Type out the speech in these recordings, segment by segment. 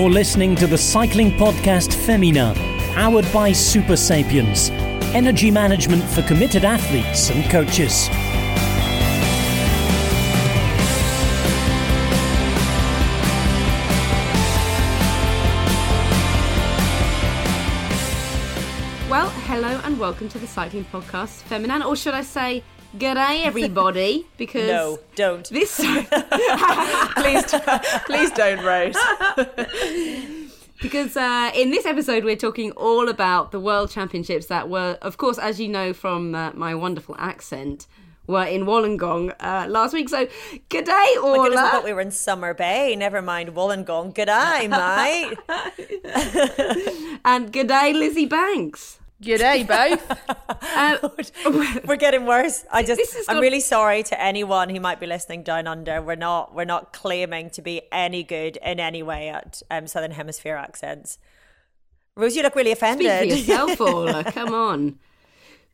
You're listening to the cycling podcast Femina, powered by Supersapiens, energy management for committed athletes and coaches. Well, hello and welcome to the cycling podcast Femina, or should I say, g'day everybody? Because No, don't. this please, please don't, Rose. because uh, in this episode we're talking all about the World Championships that were, of course, as you know from uh, my wonderful accent, were in Wollongong uh, last week. So, g'day Oh my goodness, I thought we were in Summer Bay. Never mind Wollongong. G'day, mate. and g'day Lizzy Banks. G'day, both. Uh, we're getting worse. I just, I'm really sorry to anyone who might be listening down under. We're not, we're not claiming to be any good in any way at um, Southern Hemisphere accents. Rose, you look really offended. Speak for yourself, Orla. Come on.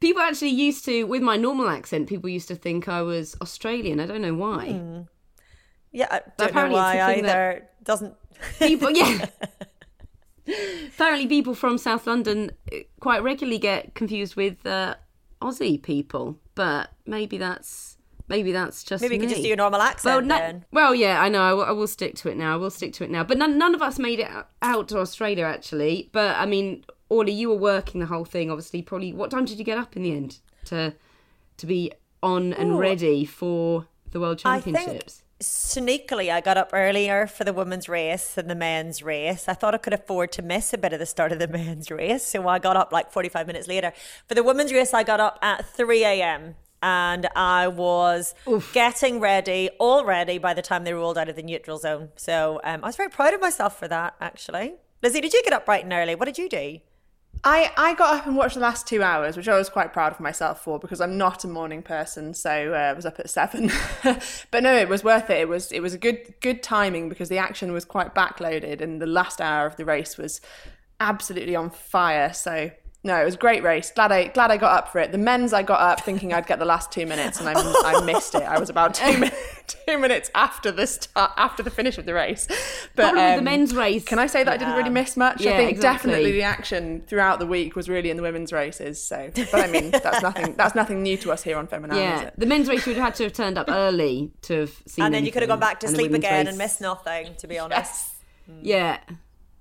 People actually used to, with my normal accent, people used to think I was Australian. I don't know why. yeah, I don't know why the thing that- either. Doesn't. People, yeah. Apparently, people from South London uh, quite regularly get confused with uh, Aussie people, but maybe that's maybe that's just Maybe you me. just do your normal Well, accent no, then. well, yeah, I know. I will, stick to it now. I will stick to it now. But none, none of us made it out- to Australia, actually. But I mean, Orla, you were working the whole thing. Obviously, probably. What time did you get up in the end to to be on and Ooh. ready for the World I Championships? Sneakily I got up earlier for the women's race than the men's race. I thought I could afford to miss a bit of the start of the men's race, so I got up like 45 minutes later. For the women's race, I got up at 3 a.m. and I was getting ready, all ready by the time they rolled out of the neutral zone. So um, I was very proud of myself for that, actually. Lizzy, did you get up bright and early? What did you do? I, I got up and watched the last two hours, which I was quite proud of myself for because I'm not a morning person. So uh, I was up at seven, but no, it was worth it. It was it was a good good timing because the action was quite backloaded, and the last hour of the race was absolutely on fire. So no, it was a great race. Glad I glad I got up for it. The men's I got up thinking I'd get the last two minutes, and I, I missed it. I was about two minutes two minutes after the start after the finish of the race. But Probably the um, men's race. Can I say that I didn't really miss much? Yeah, I think exactly. definitely the action throughout the week was really in the women's races. So, but I mean, that's nothing. That's nothing new to us here on Feminine, is Yeah, it? the men's race you would have had to have turned up early to have seen. And then you could have gone back to And sleep again race- and missed nothing, to be honest. Yes. Yeah,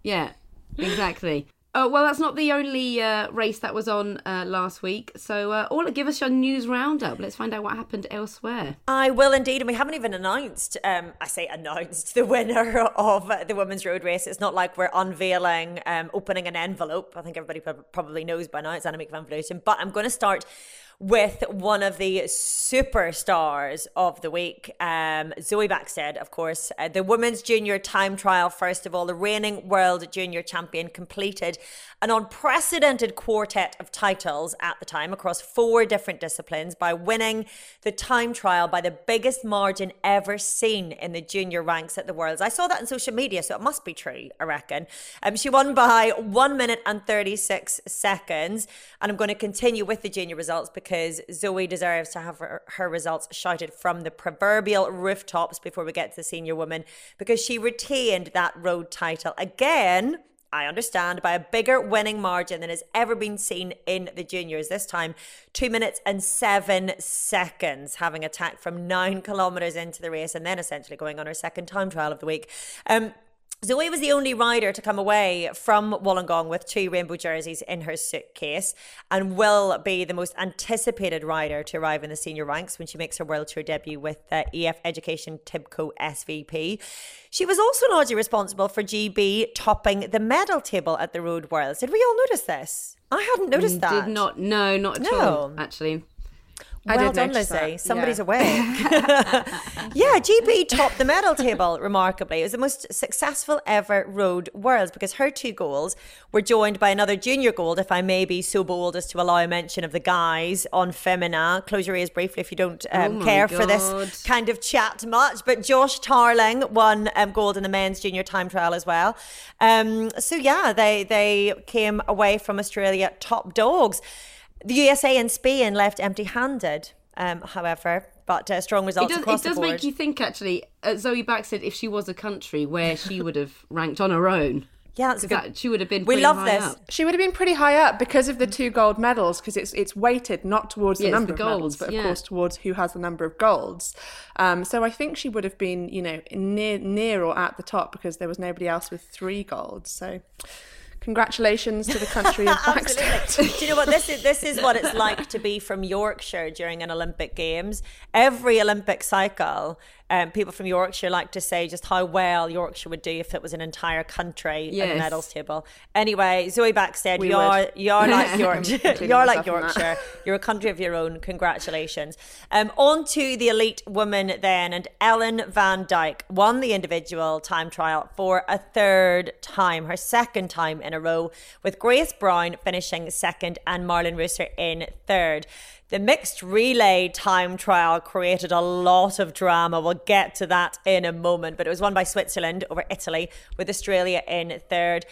yeah, exactly. Oh well, that's not the only uh, race that was on uh, last week. So, uh, all give us your news roundup. Let's find out what happened elsewhere. I will indeed, and we haven't even announced. Um, I say announced the winner of the women's road race. It's not like we're unveiling, um, opening an envelope. I think everybody probably knows by now it's Annemiek van Vleuten. But I'm going to start with one of the superstars of the week, um, Zoe Backstedt, of course. Uh, the women's junior time trial, first of all, the reigning world junior champion, completed an unprecedented quartet of titles at the time across four different disciplines by winning the time trial by the biggest margin ever seen in the junior ranks at the Worlds. I saw that on social media, so it must be true, I reckon. Um, she won by one minute and 36 seconds. And I'm going to continue with the junior results because Zoe deserves to have her, her results shouted from the proverbial rooftops before we get to the senior woman because she retained that road title again. I understand, by a bigger winning margin than has ever been seen in the juniors. This time, two minutes and seven seconds, having attacked from nine kilometres into the race and then essentially going on her second time trial of the week. Um, Zoe was the only rider to come away from Wollongong with two rainbow jerseys in her suitcase and will be the most anticipated rider to arrive in the senior ranks when she makes her World Tour debut with uh, EF Education Tibco SVB. She was also largely responsible for GB topping the medal table at the Road Worlds. Did we all notice this? I hadn't noticed that. Did not, no, not at all. Actually, I well done, Lizzy. that, Somebody's yeah. awake. yeah, GB topped the medal table remarkably. It was the most successful ever road worlds because her two goals were joined by another junior gold, if I may be so bold as to allow a mention of the guys on Femina. Close your ears briefly if you don't um, Oh care for this kind of chat much. But Josh Tarling won um, gold in the men's junior time trial as well. Um, so yeah, they they came away from Australia top dogs. The USA and Spain left empty handed. Um, however, but uh, strong results It does, across it does the board. make you think, actually. Uh, Zoe Backstedt if she was a country, where she would have ranked on her own. Yeah, that's 'Cause good. that- she would have been. We pretty love high this. up. She would have been pretty high up because of the two gold medals, because it's it's weighted not towards Yeah, the number the of medals, golds, but of yeah. course towards who has the number of golds. Um, so I think she would have been, you know, near near or at the top because there was nobody else with three golds. So congratulations to the country of Baxter. Absolutely. Do you know what this is? This is what it's like to be from Yorkshire during an Olympic Games. Every Olympic cycle, um, people from Yorkshire like to say just how well Yorkshire would do if it was an entire country in the Yes. medals table. Anyway, Zoe Backstedt, We you're you're like Yorkshire. You're like myself in that. Yorkshire. You're a country of your own. Congratulations. Um, on to the elite woman then, and Ellen Van Dijk won the individual time trial for a third time, her second time in a row, with Grace Brown finishing second and Marlen Reusser in third. The mixed relay time trial created a lot of drama. We'll get to that in a moment, but it was won by Switzerland over Italy, with Australia in third.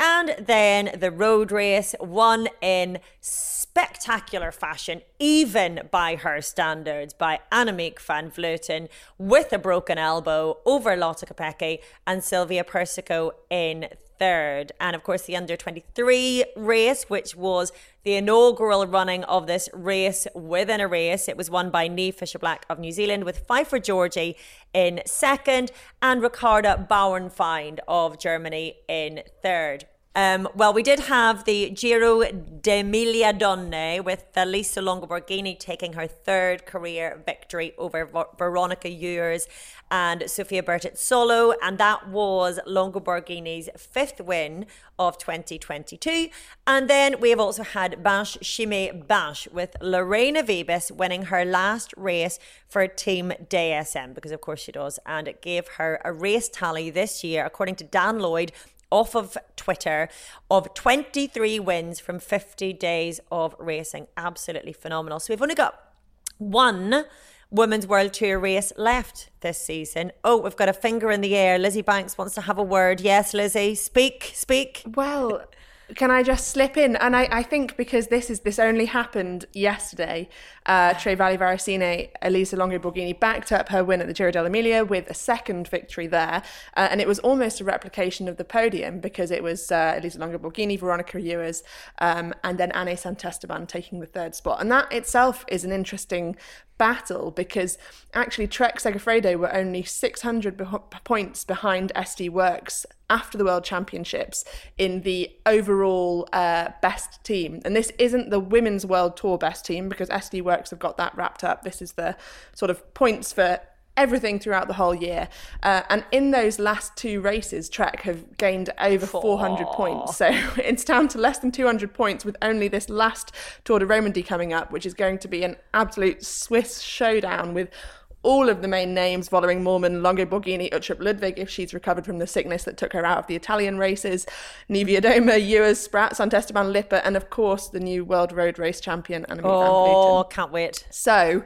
And then the road race won in spectacular fashion, even by her standards, by Annemiek van Vleuten with a broken elbow over Lotte Kopecky and Silvia Persico in third. And of course, the under 23 race, which was the inaugural running of this race within a race. It was won by Niamh Fisher-Black of New Zealand with Pfeiffer Georgi in second and Ricarda Bauernfeind of Germany in third. Um, well, we did have the Giro dell'Emilia Donne with Lisa Longo Borghini taking her third career victory over Ver- Veronica Ewers and Sofia Bertizzolo, and that was Longo Borghini's fifth win of 2022. And then we have also had Binche-Chimay-Binche with Lorena Wiebes winning her last race for Team DSM, because of course she does, and it gave her a race tally this year, according to Dan Lloyd off of Twitter of 23 wins from 50 days of racing. Absolutely phenomenal. So we've only got one Women's World Tour race left this season. Oh, we've got a finger in the air. Lizzy Banks wants to have a word. Yes, Lizzy, speak, speak. Well, can I just slip in? And I, I think because this is this only happened yesterday, uh, Valli Varesine, Elisa Longo Borghini backed up her win at the Giro dell'Emilia with a second victory there, uh, and it was almost a replication of the podium because it was uh, Elisa Longo Borghini, Veronica Ewers, um, and then Ane Santesteban taking the third spot, and that itself is an interesting battle because actually Trek Segafredo were only 600 beh- points behind SD Worx after the World Championships in the overall uh, best team. And this isn't the Women's World Tour best team because SD Worx have got that wrapped up. This is the sort of points for everything throughout the whole year. Uh, and in those last two races, Trek have gained over 400 points. So it's down to less than 200 points with only this last Tour de Romandie coming up, which is going to be an absolute Swiss showdown with all of the main names following Moolman, Longo Borghini, Uttrup Ludwig if she's recovered from the sickness that took her out of the Italian races, Niewiadoma, Ewers, Spratt, Santesteban Lippert, and of course the new World Road Race champion, Annemiek van Oh, Vleuten. can't wait. So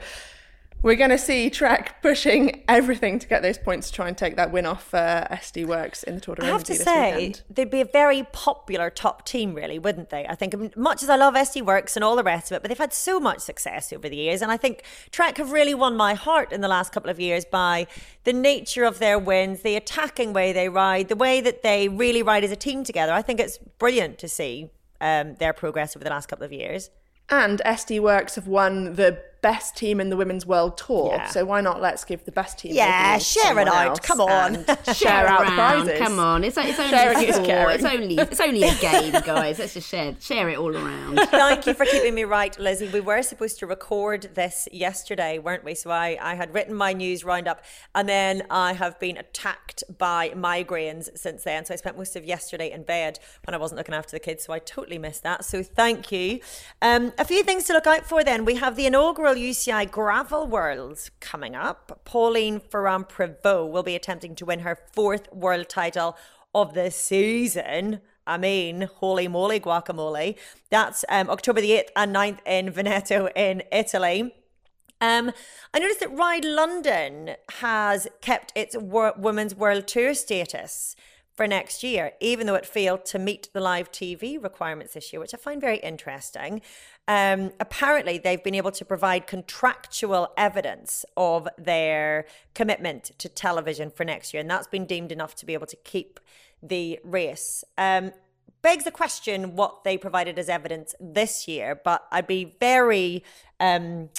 we're going to see Trek pushing everything to get those points to try and take that win off uh, SD Worx in the Tour de I have to this say, weekend. they'd be a very popular top team, really, wouldn't they? I think, I mean, much as I love SD Worx and all the rest of it, but they've had so much success over the years. And I think Trek have really won my heart in the last couple of years by the nature of their wins, the attacking way they ride, the way that they really ride as a team together. I think it's brilliant to see um, their progress over the last couple of years. And SD Worx have won the best team in the Women's World Tour. Yeah. So why not let's give the best team? Yeah, share it out. Come on. and share out the prizes. Come on, it's, it's only Sharing is sport. It's only it's only a game, guys. Let's just share share it all around. Thank you for keeping me right, Lizzy. We were supposed to record this yesterday, weren't we? So I, I had written my news roundup and then I have been attacked by migraines since then. So I spent most of yesterday in bed when I wasn't looking after the kids. So I totally missed that. So thank you. Um, a few things to look out for then. We have the inaugural UCI Gravel Worlds coming up. Pauline Ferrand Prevot will be attempting to win her fourth world title of the season. I mean, holy moly, guacamole. That's um, October the 8th and 9th in Veneto in Italy. Um, I noticed that Ride London has kept its wor- Women's World Tour status for next year, even though it failed to meet the live TV requirements this year, which I find very interesting. Um, apparently, they've been able to provide contractual evidence of their commitment to television for next year, and that's been deemed enough to be able to keep the race. Um, begs the question what they provided as evidence this year, but I'd be very um,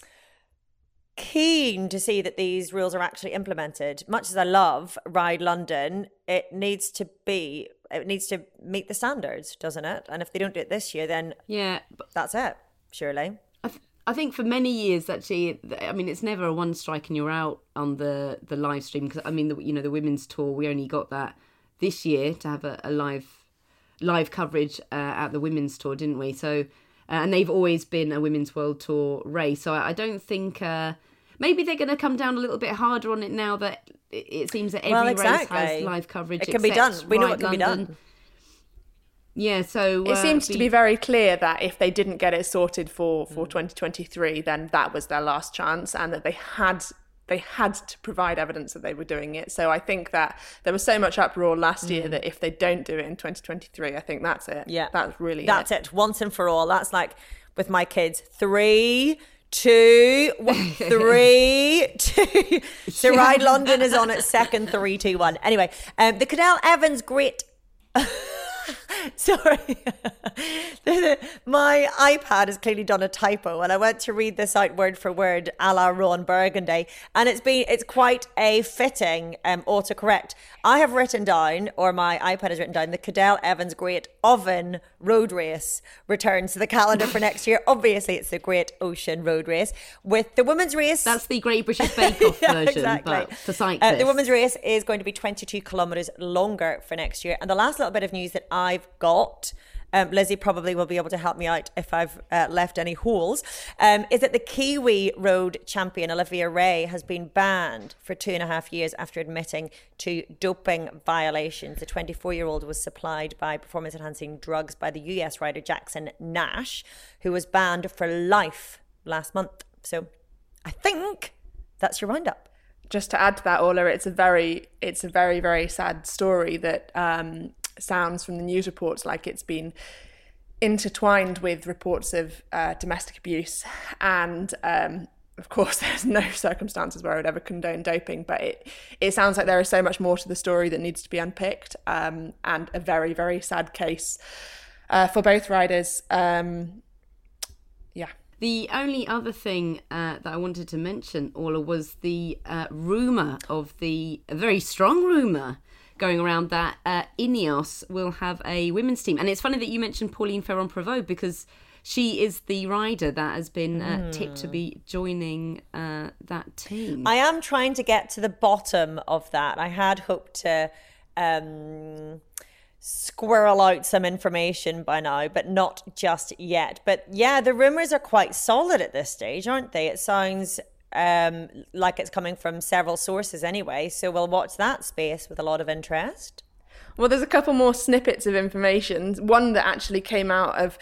keen to see that these rules are actually implemented. Much as I love Ride London, it needs to be it needs to meet the standards, doesn't it? And if they don't do it this year, then yeah, that's it. Surely. I, th- I think for many years, actually, I mean, it's never a one strike and you're out on the the live stream because I mean, the, you know, the women's tour, we only got that this year to have a, a live live coverage uh, at the women's tour, didn't we? So, and they've always been a women's world tour race. So I, I don't think uh, maybe they're going to come down a little bit harder on it now that it seems that every well, exactly. race has live coverage. It can be done. We know it can London. be done. Yeah, so it seems be... to be very clear that if they didn't get it sorted for for 2023, then that was their last chance, and that they had they had to provide evidence that they were doing it. So I think that there was so much uproar last year mm. that if they don't do it in 2023, I think that's it. Yeah, that's really that's it. it. once and for all. That's like with my kids, three. Two, one, three, two. So Ride London is on its second, three, two, one. Anyway, um, the Cadel Evans great Sorry. My iPad has clearly done a typo and I went to read this out word for word a la Ron Burgundy and it's been it's quite a fitting um, autocorrect. I have written down, or my iPad has written down, the Cadel Evans Great Oven Road Race returns to the calendar for next year. Obviously it's the Great Ocean Road Race with the women's race. That's the Great British Bake Off yeah, version, exactly. but for cyclists. Uh, the women's race is going to be 22 kilometres longer for next year. And the last little bit of news that I've got. Um, Lizzy probably will be able to help me out if I've uh, left any holes. Um, is that the Kiwi road champion Olivia Ray has been banned for two and a half years after admitting to doping violations. The 24 year old was supplied by performance enhancing drugs by the US rider Jackson Nash, who was banned for life last month. So I think that's your roundup just to add to that, Orla, it's a very, it's a very, very sad story that um, sounds from the news reports like it's been intertwined with reports of uh, domestic abuse. And um, of course there's no circumstances where I would ever condone doping but it it sounds like there is so much more to the story that needs to be unpicked. Um, and a very very sad case uh, for both riders. Um, yeah. The only other thing uh, that I wanted to mention, Orla, was the uh, rumour of the a very strong rumour going around that uh, Ineos will have a women's team. And it's funny that you mentioned Pauline Ferrand Prevot because she is the rider that has been uh, mm. tipped to be joining uh, that team. I am trying to get to the bottom of that. I had hoped to um, squirrel out some information by now, but not just yet. But yeah, the rumours are quite solid at this stage, aren't they? It sounds um, like it's coming from several sources anyway. So we'll watch that space with a lot of interest. Well, there's a couple more snippets of information. One that actually came out of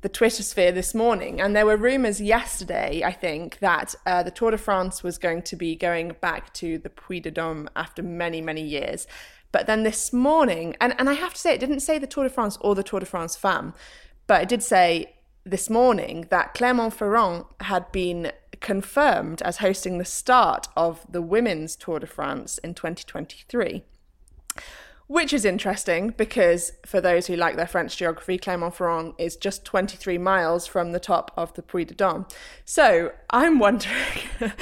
the Twitter sphere this morning, and there were rumours yesterday, I think, that uh, the Tour de France was going to be going back to the Puy de Dôme after many, many years. But then this morning, and, and I have to say, it didn't say the Tour de France or the Tour de France Femme, but it did say this morning that Clermont-Ferrand had been confirmed as hosting the start of the Women's Tour de France in 2023 which is interesting because for those who like their French geography, Clermont-Ferrand is just 23 miles from the top of the Puy de Dôme. So I'm wondering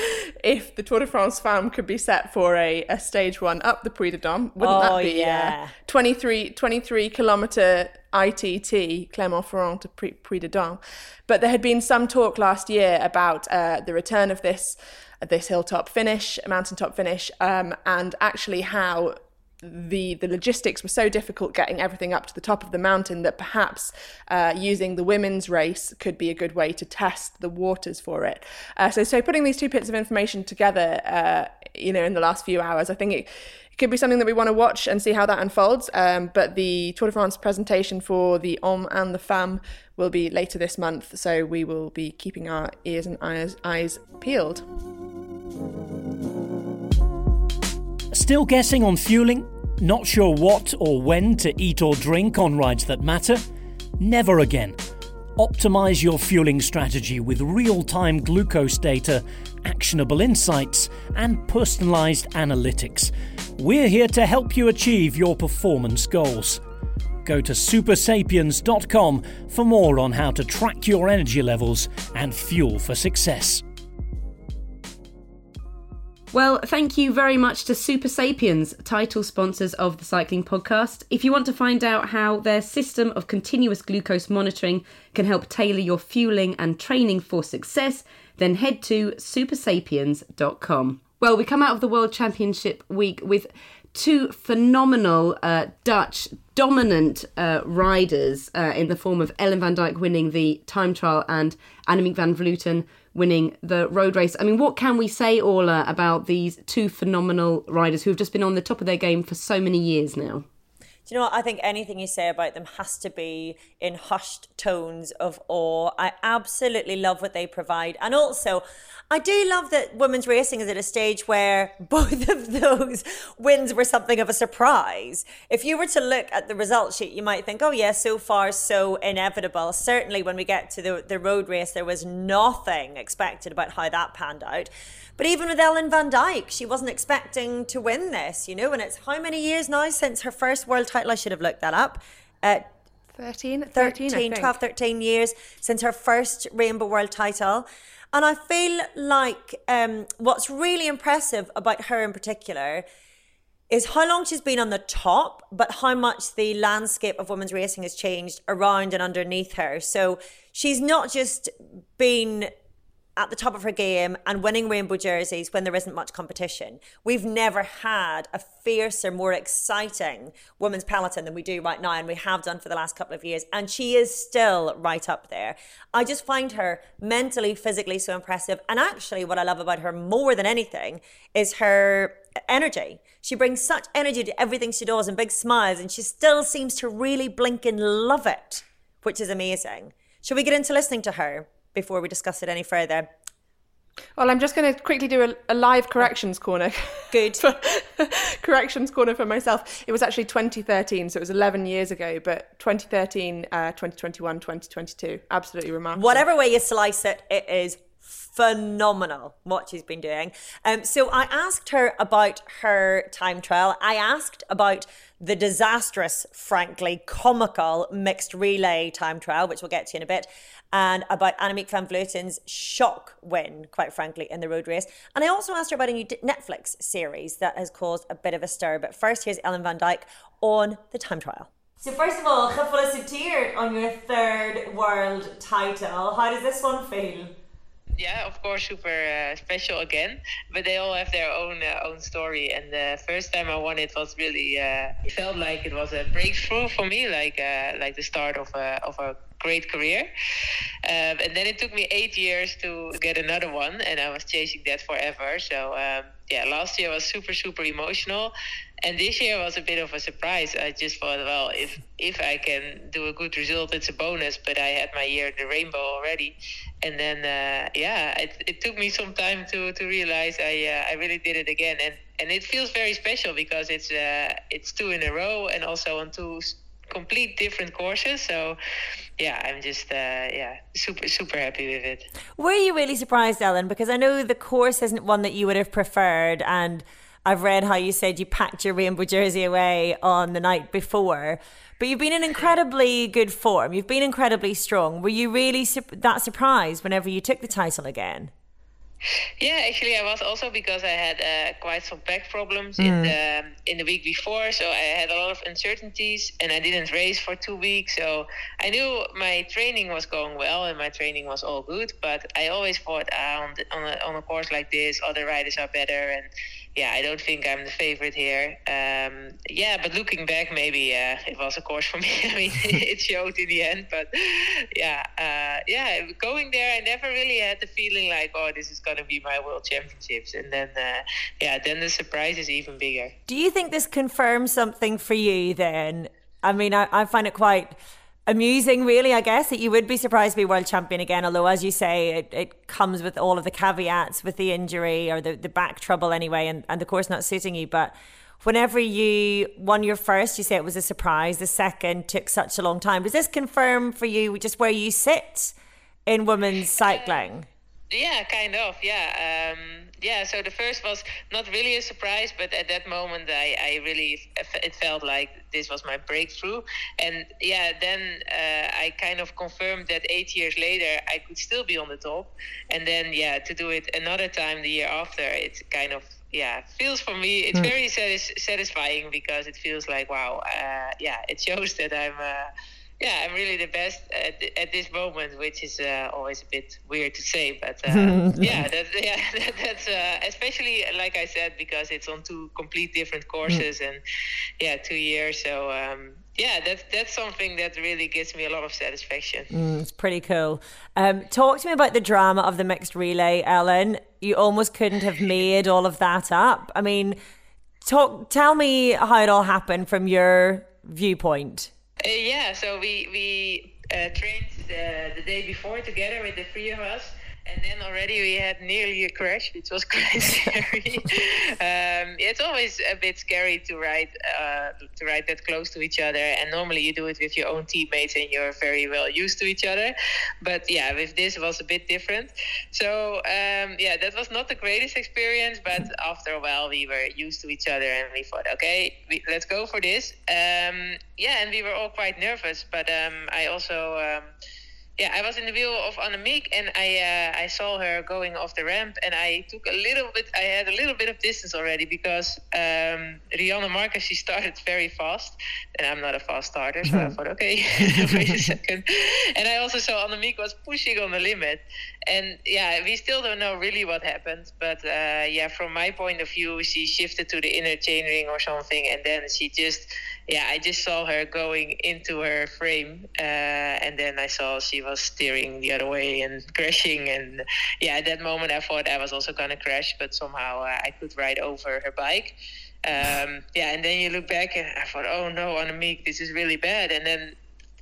if the Tour de France Femme could be set for a, a stage one up the Puy de Dôme. Wouldn't oh, that be yeah. 23, 23 kilometre ITT, Clermont-Ferrand to Puy de Dôme. But there had been some talk last year about uh, the return of this this hilltop finish, a mountaintop finish, um, and actually how the the logistics were so difficult getting everything up to the top of the mountain that perhaps uh, using the women's race could be a good way to test the waters for it. Uh, so so putting these two bits of information together, uh, you know, in the last few hours, I think it. could be something that we want to watch and see how that unfolds. Um, but the Tour de France presentation for the Homme and the Femme will be later this month, so we will be keeping our ears and eyes, eyes peeled. Still guessing on fueling? Not sure what or when to eat or drink on rides that matter? Never again. Optimize your fueling strategy with real time glucose data, actionable insights, and personalized analytics. We're here to help you achieve your performance goals. Go to supersapiens.com for more on how to track your energy levels and fuel for success. Well, thank you very much to Supersapiens, title sponsors of the Cycling Podcast. If you want to find out how their system of continuous glucose monitoring can help tailor your fueling and training for success, then head to supersapiens.com. Well, we come out of the World Championship week with two phenomenal uh, Dutch dominant uh, riders uh, in the form of Ellen van Dijk winning the time trial and Annemiek van Vleuten winning the road race. I mean, what can we say, Orla, about these two phenomenal riders who have just been on the top of their game for so many years now? Do you know what? I think anything you say about them has to be in hushed tones of awe. I absolutely love what they provide. And also, I do love that women's racing is at a stage where both of those wins were something of a surprise. If you were to look at the result sheet, you might think, oh, yeah, so far, so inevitable. Certainly, when we get to the, the road race, there was nothing expected about how that panned out. But even with Ellen Van Dijk, she wasn't expecting to win this, you know, and it's how many years now since her first world title? I should have looked that up. Uh, 13, 13, 13 12, 13 years since her first Rainbow World title. And I feel like um, what's really impressive about her in particular is how long she's been on the top, but how much the landscape of women's racing has changed around and underneath her. So she's not just been at the top of her game and winning rainbow jerseys when there isn't much competition. We've never had a fiercer, more exciting women's peloton than we do right now, and we have done for the last couple of years. And she is still right up there. I just find her mentally, physically so impressive. And actually, what I love about her more than anything is her energy. She brings such energy to everything she does and big smiles, and she still seems to really blink and love it, which is amazing. Shall we get into listening to her? Before we discuss it any further. Well, I'm just going to quickly do a, a live corrections corner. Good. corrections corner for myself. It was actually 2013, so it was 11 years ago, but 2013, uh, 2021, 2022. Absolutely remarkable. Whatever way you slice it, it is phenomenal what she's been doing. Um, so I asked her about her time trial. I asked about the disastrous, frankly, comical mixed relay time trial, which we'll get to in a bit and about Annemiek van Vleuten's shock win, quite frankly, in the road race. And I also asked her about a new Netflix series that has caused a bit of a stir. But first, here's Ellen van Dijk on the time trial. So first of all, gefeliciteerd on your third world title. How does this one feel? yeah, of course, super uh, special again. But they all have their own uh, own story. And the first time I won it was really uh, it felt like it was a breakthrough for me, like uh, like the start of a of a great career. Um, and then it took me eight years to get another one, and I was chasing that forever. So um, yeah, last year was super super emotional, and this year was a bit of a surprise. I just thought, well, if if I can do a good result, it's a bonus. But I had my year in the rainbow already, and then uh, yeah, it, it took me some time to to realize I uh, I really did it again, and and it feels very special because it's uh, it's two in a row and also on two complete different courses. So yeah, I'm just uh, yeah super super happy with it. Were you really surprised, Ellen? Because I know the course isn't one that you would have preferred, and I've read how you said you packed your rainbow jersey away on the night before. But you've been in incredibly good form. You've been incredibly strong. Were you really su- that surprised whenever you took the title again? Yeah, actually, I was also because I had uh, quite some back problems mm. in the in the week before, so I had a lot of uncertainties, and I didn't race for two weeks. So I knew my training was going well, and my training was all good. But I always thought uh, on the, on a, on a course like this, other riders are better, and yeah, I don't think I'm the favorite here. Um, yeah, but looking back, maybe uh, it was a course for me. I mean, it showed in the end. But yeah, uh, yeah, going there, I never really had the feeling like, oh, this is going to be my world championships. And then, uh, yeah, then the surprise is even bigger. Do you think this confirms something for you then? I mean, I, I find it quite amusing, really, I guess, that you would be surprised to be world champion again. Although, as you say, it, it comes with all of the caveats with the injury or the, the back trouble anyway, and, and the course not suiting you. But whenever you won your first, you say it was a surprise. The second took such a long time. Does this confirm for you just where you sit in women's cycling? Yeah, kind of. Yeah. Um, yeah. So the first was not really a surprise, but at that moment, I, I really it felt like this was my breakthrough. And yeah, then uh, I kind of confirmed that eight years later, I could still be on the top. And then yeah, to do it another time the year after, it's kind of yeah feels for me it's mm. very satis- satisfying because it feels like wow uh, yeah it shows that i'm uh, yeah, I'm really the best at, at this moment, which is uh, always a bit weird to say, but uh, yeah, that, yeah, that, that's uh, especially like I said because it's on two complete different courses and yeah, two years. So um, yeah, that's that's something that really gives me a lot of satisfaction. Mm, it's pretty cool. Um, talk to me about the drama of the mixed relay, Ellen. You almost couldn't have made all of that up. I mean, talk. Tell me how it all happened from your viewpoint. Uh, yeah, so we we uh, trained the, the day before together with the three of us and then already we had nearly a crash, which was quite scary. um, it's always a bit scary to ride uh, to ride that close to each other, and normally you do it with your own teammates, and you're very well used to each other. But yeah, with this it was a bit different. So um, yeah, that was not the greatest experience, but after a while we were used to each other, and we thought, okay, we, let's go for this. Um, yeah, and we were all quite nervous, but um, I also um, yeah, I was in the wheel of Annemiek and I uh, I saw her going off the ramp and I took a little bit I had a little bit of distance already because um, Riejanne Markus she started very fast and I'm not a fast starter so I thought okay wait a second. And I also saw Annemiek was pushing on the limit and yeah we still don't know really what happened but uh, yeah from my point of view she shifted to the inner chainring or something and then she just yeah, I just saw her going into her frame, uh, and then I saw she was steering the other way and crashing. And yeah, at that moment, I thought I was also gonna crash, but somehow uh, I could ride over her bike. Um, yeah, and then you look back and I thought, oh no, Annemiek, this is really bad. And then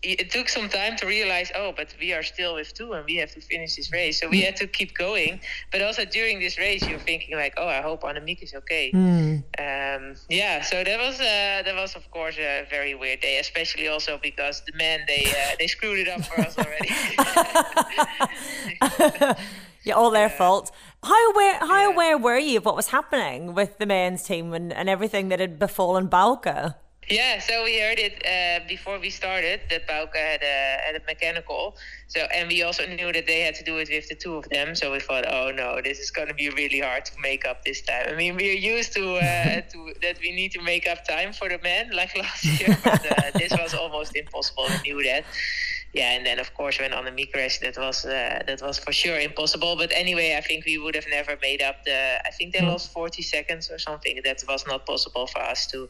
it took some time to realize, oh, but we are still with two and we have to finish this race. So we had to keep going. But also during this race, you're thinking like, oh, I hope Annemiek is okay. Mm. Um, yeah, so that was uh, that was of course a very weird day, especially also because the men they uh, they screwed it up for us already. yeah, all their fault. How aware how yeah. aware were you of what was happening with the men's team and, and everything that had befallen Bauke? Yeah, so we heard it uh, before we started that Bauke had a, had a mechanical. So and we also knew that they had to do it with the two of them. So we thought, oh no, this is going to be really hard to make up this time. I mean, we're used to, uh, to that we need to make up time for the men like last year, but uh, this was almost impossible. We knew that yeah, and then of course when on the crashed, that was uh, that was for sure impossible. But anyway, I think we would have never made up the. I think they mm. lost forty seconds or something. That was not possible for us to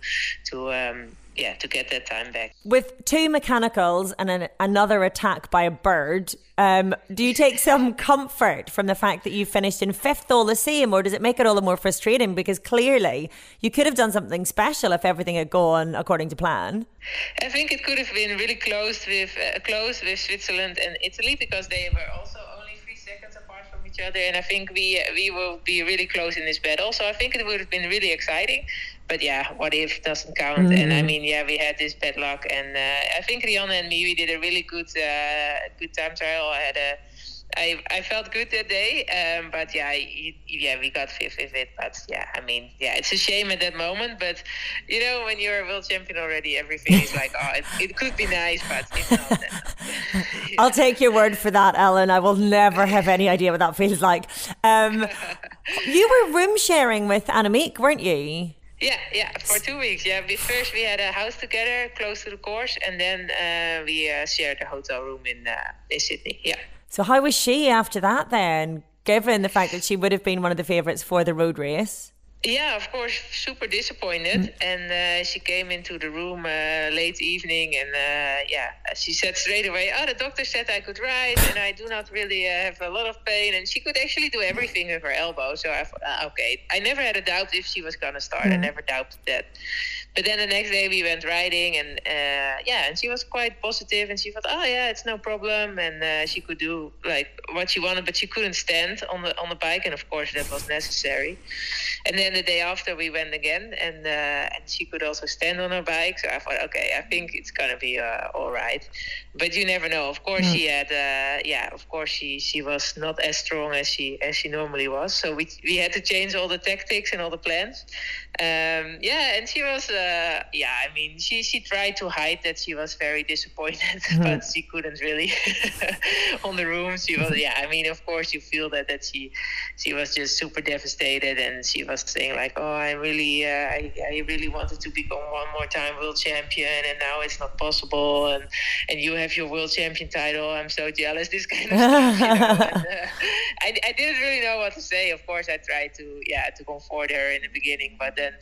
to um, yeah, to get that time back. With two mechanicals and an, another attack by a bird, um, do you take some comfort from the fact that you finished in fifth all the same, or does it make it all the more frustrating? Because clearly you could have done something special if everything had gone according to plan. I think it could have been really close with uh, close with Switzerland and Italy because they were also only three seconds apart from each other, and I think we we will be really close in this battle. So I think it would have been really exciting but yeah, what if doesn't count? Mm. And I mm. mean, yeah, we had this bad luck, and uh, I think Riejanne and me we did a really good uh, good time trial. I had a I, I felt good that day, um, but yeah, yeah, we got fifth with it. But yeah, I mean, yeah, it's a shame at that moment. But you know, when you're a world champion already, everything is like, oh, it, it could be nice, but it's not. I'll take your word for that, Ellen. I will never have any idea what that feels like. Um, you were room sharing with Annemiek, weren't you? Yeah, yeah, for two weeks. Yeah, we first we had a house together close to the course, and then uh, we uh, shared a hotel room in uh, in Sydney. Yeah. So how was she after that then? Given the fact that she would have been one of the favourites for the road race. Yeah, of course, super disappointed. And uh, she came into the room uh, late evening, and uh, yeah, she said straight away, "Oh, the doctor said I could ride, and I do not really uh, have a lot of pain, and she could actually do everything with her elbow." So I thought, ah, okay, I never had a doubt if she was gonna start. Mm. I never doubted that. But then the next day we went riding, and uh, yeah, and she was quite positive, and she thought, oh yeah, it's no problem, and uh, she could do like what she wanted, but she couldn't stand on the on the bike, and of course that was necessary. And then the day after we went again, and uh, and she could also stand on her bike, so I thought, okay, I think it's gonna be uh, all right. But you never know. Of course, she had, uh, yeah, of course she she was not as strong as she as she normally was, so we we had to change all the tactics and all the plans. Um, yeah, and she was, uh, yeah, I mean, she she tried to hide that she was very disappointed, but she couldn't really. on the room, she was, yeah, I mean, of course, you feel that that she she was just super devastated, and she was saying like, oh, I really, uh, I, I really wanted to become one more time world champion, and now it's not possible, and and you have your world champion title. I'm so jealous. This kind of stuff. You know? and, uh, I I didn't really know what to say. Of course, I tried to yeah to comfort her in the beginning, but then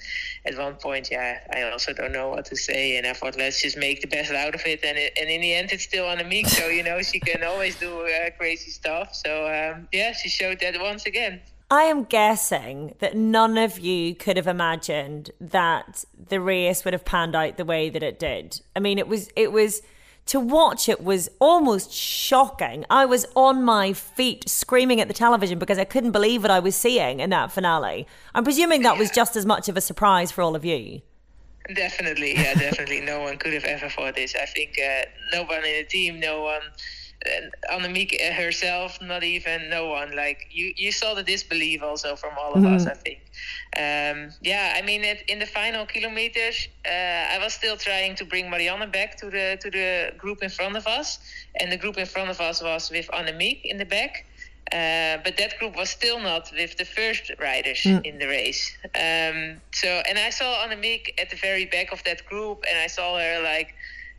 at one point, yeah, I also don't know what to say, and I thought let's just make the best out of it, and it, and in the end, it's still Annemiek, so you know she can always do uh, crazy stuff. So um, yeah, she showed that once again. I am guessing that none of you could have imagined that the race would have panned out the way that it did. I mean, it was it was to watch it was almost shocking. I was on my feet screaming at the television because I couldn't believe what I was seeing in that finale. I'm presuming that was just as much of a surprise for all of you. Definitely, yeah, definitely. no one could have ever thought this. I think uh, no one in the team, no one Annemiek herself, not even no one. Like you, you saw the disbelief also from all of mm-hmm. us. I think. Um, yeah, I mean, it, in the final kilometers, uh, I was still trying to bring Marianne back to the to the group in front of us, and the group in front of us was with Annemiek in the back. Uh, but that group was still not with the first riders mm. in the race. Um, so, and I saw Annemiek at the very back of that group, and I saw her like,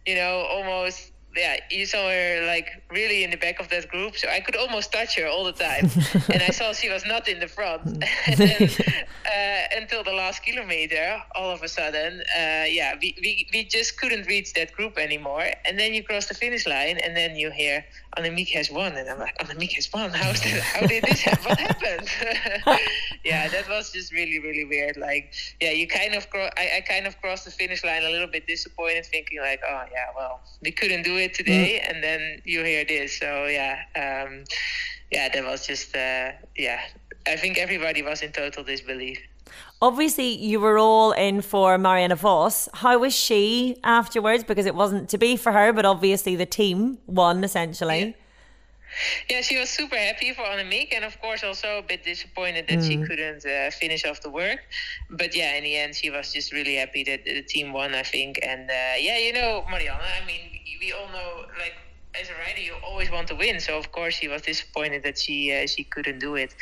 you know, almost yeah, you saw her like really in the back of that group, so I could almost touch her all the time. and I saw she was not in the front. and then, uh, until the last kilometer, all of a sudden, uh, yeah, we, we, we just couldn't reach that group anymore. And then you cross the finish line, and then you hear Annemiek has won, and I'm like, Annemiek has won. How's that? How did this happen? What happened? yeah, that was just really really weird. Like, yeah, you kind of cro- I, I kind of crossed the finish line a little bit disappointed, thinking like, oh yeah, well, we couldn't do it today, mm. and then you hear this. So yeah, um, yeah, that was just uh, yeah. I think everybody was in total disbelief. Obviously, you were all in for Marianne Vos. How was she afterwards? Because it wasn't to be for her, but obviously the team won essentially. Yeah. Yeah, she was super happy for Annemiek, and of course also a bit disappointed that mm. she couldn't uh, finish off the work. But yeah, in the end, she was just really happy that the team won, I think. And uh, yeah, you know, Marianne, I mean, we all know, like, as a rider, you always want to win. So of course, she was disappointed that she uh, she couldn't do it.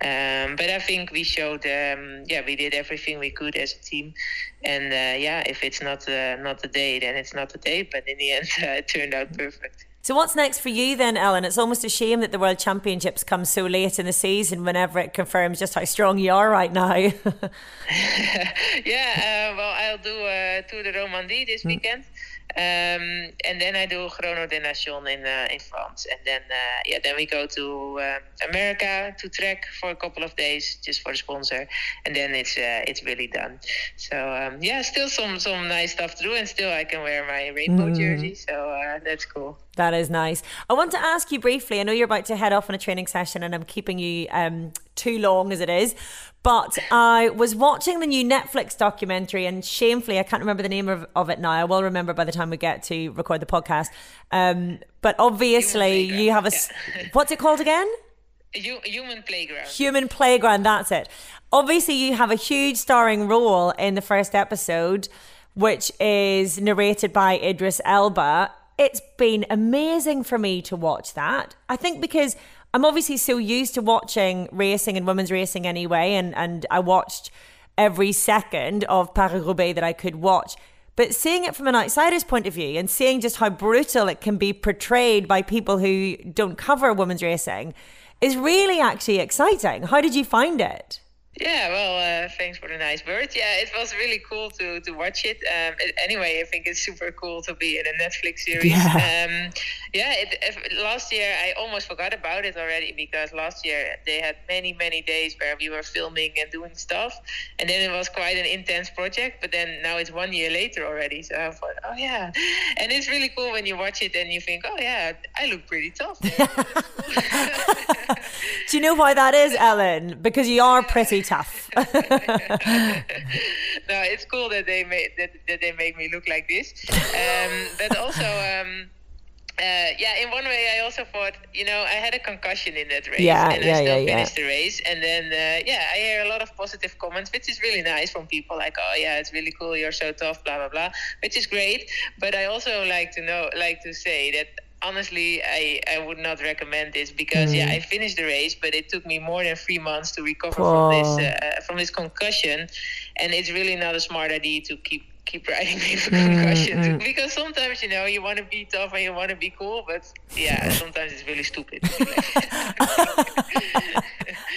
Um, but I think we showed, um, yeah, we did everything we could as a team. And uh, yeah, if it's not uh, not the day, then it's not the day. But in the end, it turned out perfect. So what's next for you then, Ellen? It's almost a shame that the World Championships come so late in the season whenever it confirms just how strong you are right now. yeah, uh, well, I'll do uh, Tour de Romandie this hmm. weekend. Um, and then I do Chrono des Nations in uh, in France, and then uh, yeah, then we go to um, America to trek for a couple of days just for the sponsor, and then it's uh, it's really done. So um, yeah, still some some nice stuff to do, and still I can wear my rainbow mm. jersey, so uh, that's cool. That is nice. I want to ask you briefly. I know you're about to head off on a training session, and I'm keeping you um, too long as it is. But I was watching the new Netflix documentary, and shamefully, I can't remember the name of, of it now. I will remember by the time we get to record the podcast. Um, but obviously, you have a. Yeah. what's it called again? Human Playground. Human Playground, that's it. Obviously, you have a huge starring role in the first episode, which is narrated by Idris Elba it's been amazing for me to watch that. I think because I'm obviously so used to watching racing and women's racing anyway, and, and I watched every second of Paris Roubaix that I could watch. But seeing it from an outsider's point of view and seeing just how brutal it can be portrayed by people who don't cover women's racing is really actually exciting. How did you find it? Yeah, well, uh, thanks for the nice words. Yeah, it was really cool to to watch it. Um, it, Anyway, I think it's super cool to be in a Netflix series. Yeah. Um, yeah. It, if, last year I almost forgot about it already because last year they had many many days where we were filming and doing stuff, and then it was quite an intense project. But then now it's one year later already, so I thought, oh yeah, and it's really cool when you watch it and you think, oh yeah, I look pretty tough. Do you know why that is, Ellen? Because you are pretty tough. no, it's cool that they made that, that they make me look like this. Um, but also, um, uh, yeah, in one way, I also thought, you know, I had a concussion in that race, Yeah, and yeah, I still yeah, finished the race. And then, uh, yeah, I hear a lot of positive comments, which is really nice from people like, oh yeah, it's really cool, you're so tough, blah blah blah, which is great. But I also like to know, like to say that honestly, I, I would not recommend this because yeah, Mm. I finished the race, but it took me more than three months to recover from this Oh. uh, from this concussion, and it's really not a smart idea to keep keep riding with a Mm, concussion because sometimes you know you want to be tough and you want to be cool, but yeah, sometimes it's really stupid.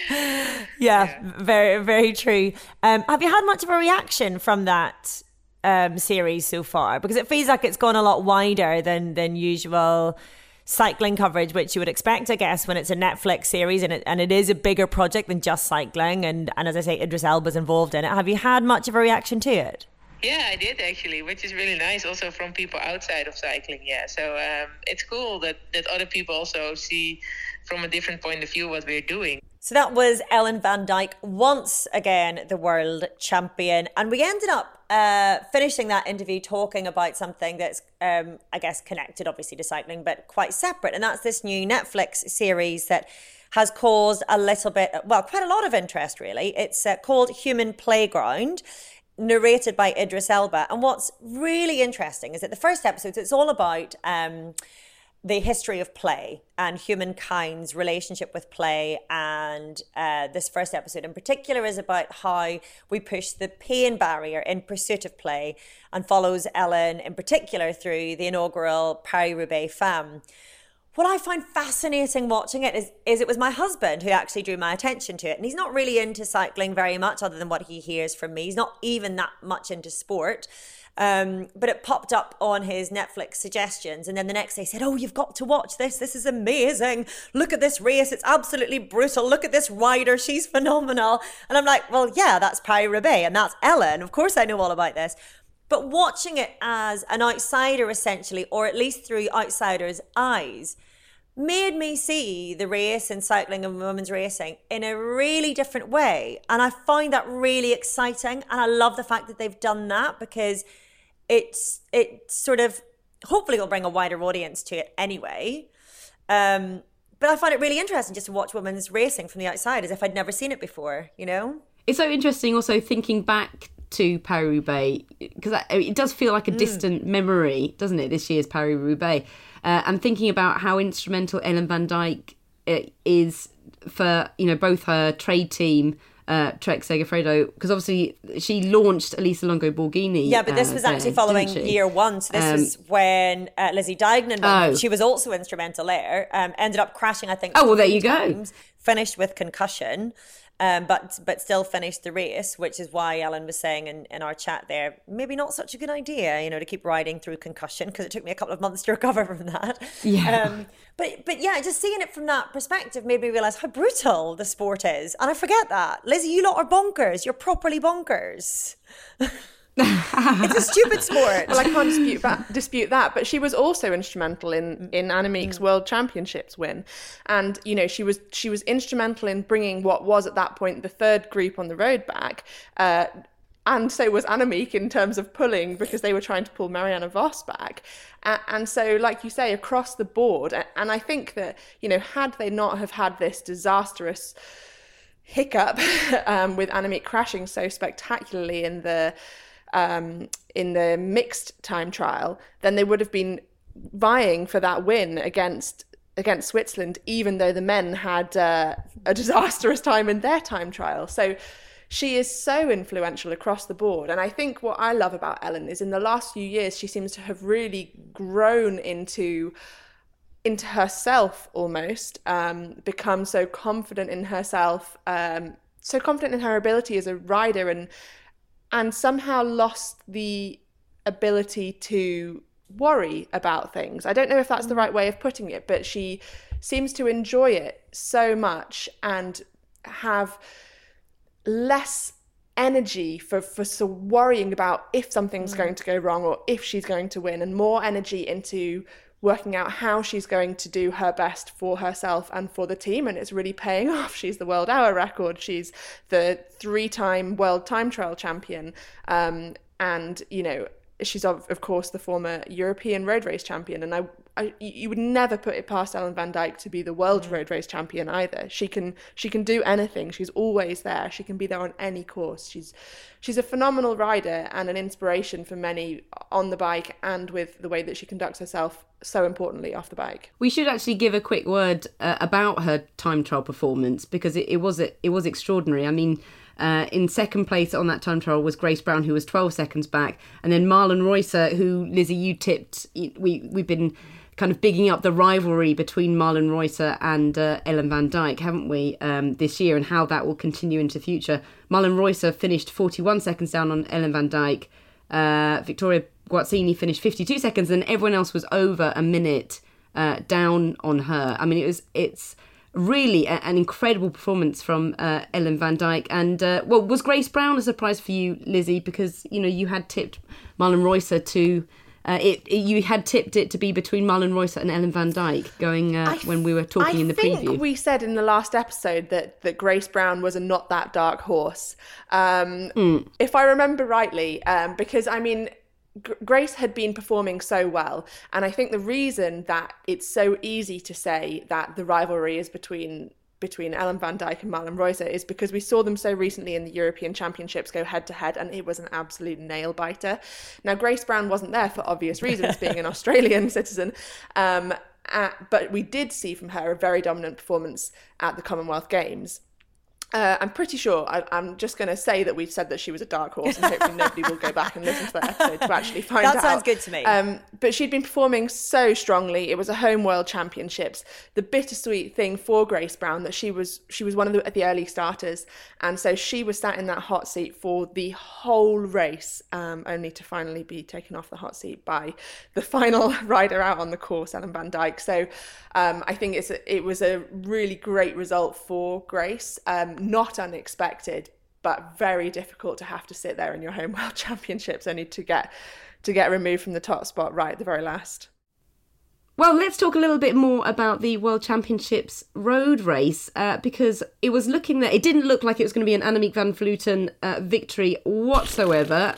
yeah, very, very true. Um, have you had much of a reaction from that um, series so far? Because it feels like it's gone a lot wider than than usual cycling coverage, which you would expect, I guess, when it's a Netflix series and it and it is a bigger project than just cycling. And and as I say, Idris Elba's involved in it. Have you had much of a reaction to it? Yeah, I did actually, which is really nice. Also from people outside of cycling. Yeah, so um, it's cool that that other people also see from a different point of view what we're doing. So that was Ellen Van Dijk, once again the world champion. And we ended up uh, finishing that interview talking about something that's, um, I guess, connected obviously to cycling, but quite separate. And that's this new Netflix series that has caused a little bit, well, quite a lot of interest, really. It's uh, called Human Playground narrated by Idris Elba. And what's really interesting is that the first episode, it's all about um, the history of play and humankind's relationship with play. And uh, this first episode in particular is about how we push the pain barrier in pursuit of play and follows Ellen in particular through the inaugural Paris Roubaix Femme what I find fascinating watching it is is it was my husband who actually drew my attention to it. And he's not really into cycling very much other than what he hears from me. He's not even that much into sport. Um, but it popped up on his Netflix suggestions. And then the next day said, Oh, you've got to watch this. This is amazing. Look at this race. It's absolutely brutal. Look at this rider. She's phenomenal. And I'm like, Well, yeah, that's Paris Roubaix and that's Ellen. Of course I know all about this. But watching it as an outsider, essentially, or at least through outsiders' eyes, made me see the race in cycling and women's racing in a really different way. And I find that really exciting. And I love the fact that they've done that because it's it sort of hopefully will bring a wider audience to it anyway. Um, but I find it really interesting just to watch women's racing from the outside as if I'd never seen it before, you know? It's so interesting also thinking back to Paris Roubaix because it does feel like a distant memory, doesn't it? This year's Paris Roubaix, uh, and thinking about how instrumental Ellen Van Dijk uh, is for you know both her trade team. Uh, Trek Segafredo, because obviously she launched Elisa Longo Borghini. Yeah, but this uh, was there, actually following year one. So this Um, was when uh, Lizzie Deignan. Oh. She was also instrumental there. Um, ended up crashing, I think. Oh, well, there you go. Finished with concussion, um, but but still finished the race, which is why Ellen was saying in, in our chat there, maybe not such a good idea, you know, to keep riding through concussion because it took me a couple of months to recover from that. Yeah. Um, but but yeah, just seeing it from that perspective made me realize how brutal the sport is, and I forget that. Lizzy, you lot are bonkers. You're properly bonkers. it's a stupid sport. Well, I can't dispute that, dispute that, but she was also instrumental in in Annemiek's World Championships win, and you know she was she was instrumental in bringing what was at that point the third group on the road back. Uh, and so was Annemiek in terms of pulling because they were trying to pull Marianne Vos back. And so, like you say, across the board, and I think that, you know, had they not have had this disastrous hiccup um, with Annemiek crashing so spectacularly in the um, in the mixed time trial, then they would have been vying for that win against against Switzerland, even though the men had uh, a disastrous time in their time trial. So she is so influential across the board. And I think what I love about Ellen is in the last few years, she seems to have really grown into into herself almost, um, become so confident in herself, um, so confident in her ability as a rider and and somehow lost the ability to worry about things. I don't know if that's the right way of putting it, but she seems to enjoy it so much and have less energy for for so worrying about if something's mm. going to go wrong or if she's going to win and more energy into working out how she's going to do her best for herself and for the team and it's really paying off. She's the world hour record. She's the three-time world time trial champion. Um, and you know she's of, of course the former European road race champion, and I, I, you would never put it past Ellen Van Dijk to be the world mm. road race champion either. She can she can do anything. She's always there. She can be there on any course. She's she's a phenomenal rider and an inspiration for many on the bike and with the way that she conducts herself. So importantly, off the bike. We should actually give a quick word uh, about her time trial performance because it, it was it, it was extraordinary. I mean uh, in second place on that time trial was Grace Brown, who was 12 seconds back, and then Marlen Reusser, who Lizzy you tipped. We we've been kind of bigging up the rivalry between Marlen Reusser and uh, Ellen Van Dijk, haven't we, um, this year, and how that will continue into the future. Marlen Reusser finished 41 seconds down on Ellen Van Dijk. Uh, Victoria Guazzini finished 52 seconds, and everyone else was over a minute uh, down on her. I mean, it was it's really an incredible performance from uh, Ellen Van Dijk. And uh, well, was Grace Brown a surprise for you, Lizzy? Because you know you had tipped Marlen Reusser to. Uh, it, it, you had tipped it to be between Marlen Reusser and Ellen Van Dijk going uh, when we were talking I in the preview. I think we said in the last episode that, that Grace Brown was a not that dark horse. Um, mm. If I remember rightly, um, because I mean, Grace had been performing so well, and I think the reason that it's so easy to say that the rivalry is between between Ellen Van Dijk and Marlen Reusser is because we saw them so recently in the European Championships go head to head, and it was an absolute nail biter. Now Grace Brown wasn't there for obvious reasons, being an Australian citizen. Um, uh, but we did see from her a very dominant performance at the Commonwealth Games. Uh, I'm pretty sure. I, am just going to say that we've said that she was a dark horse, and hopefully nobody will go back and listen to that episode to actually find that out. That sounds good to me. Um, but she'd been performing so strongly. It was a home world championships. The bittersweet thing for Grace Brown that she was she was one of the, the early starters, and so she was sat in that hot seat for the whole race, um, only to finally be taken off the hot seat by the final rider out on the course, Ellen Van Dijk. So um, I think it's a, it was a really great result for Grace. Not unexpected, but very difficult to have to sit there in your home world championships only to get to get removed from the top spot right at the very last. Well, let's talk a little bit more about the World Championships road race uh, because it was looking that it didn't look like it was going to be an Annemiek van Vleuten uh, victory whatsoever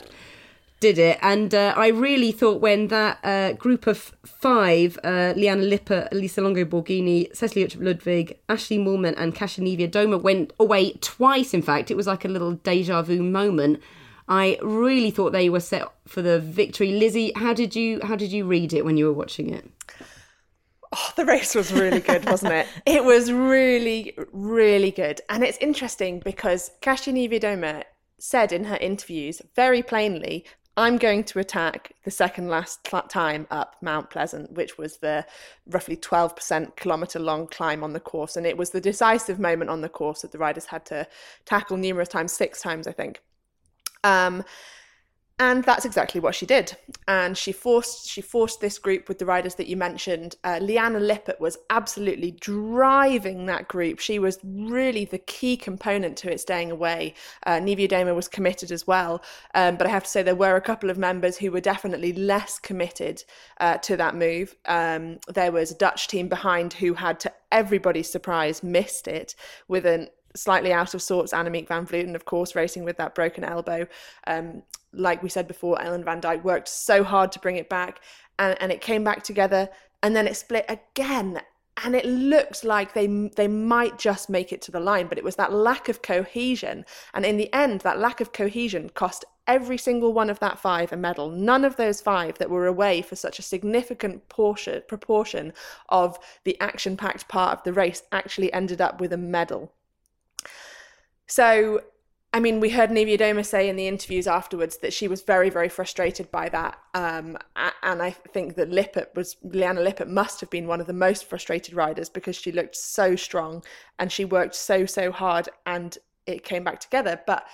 did it. And uh, I really thought when that uh, group of five, uh, Liane Lippert, Lisa Longo Borghini, Uttrup Ludwig, Ashley Moolman, and Kasia Niewiadoma went away twice, in fact. It was like a little deja vu moment. I really thought they were set for the victory. Lizzy, how did you how did you read it when you were watching it? Oh, the race was really good, wasn't it? It was really, really good. And it's interesting because Kasia Niewiadoma said in her interviews very plainly I'm going to attack the second last time up Mount Pleasant, which was the roughly 12% kilometre long climb on the course. And it was the decisive moment on the course that the riders had to tackle numerous times, six times, I think. Um, and that's exactly what she did. And she forced she forced this group with the riders that you mentioned. Uh, Liane Lippert was absolutely driving that group. She was really the key component to it staying away. Uh, Niewiadoma was committed as well. Um, but I have to say there were a couple of members who were definitely less committed uh, to that move. Um, there was a Dutch team behind who had to everybody's surprise missed it with an slightly out of sorts Annemiek van Vleuten, of course, racing with that broken elbow. Um, like we said before, Ellen Van Dijk worked so hard to bring it back and, and it came back together and then it split again. And it looked like they they might just make it to the line, but it was that lack of cohesion. And in the end, that lack of cohesion cost every single one of that five a medal. None of those five that were away for such a significant portion, proportion of the action packed part of the race actually ended up with a medal. So I mean, we heard Niewiadoma say in the interviews afterwards that she was very, very frustrated by that. Um, and I think that Lippert was, Liane Lippert must have been one of the most frustrated riders because she looked so strong and she worked so, so hard. And it came back together. But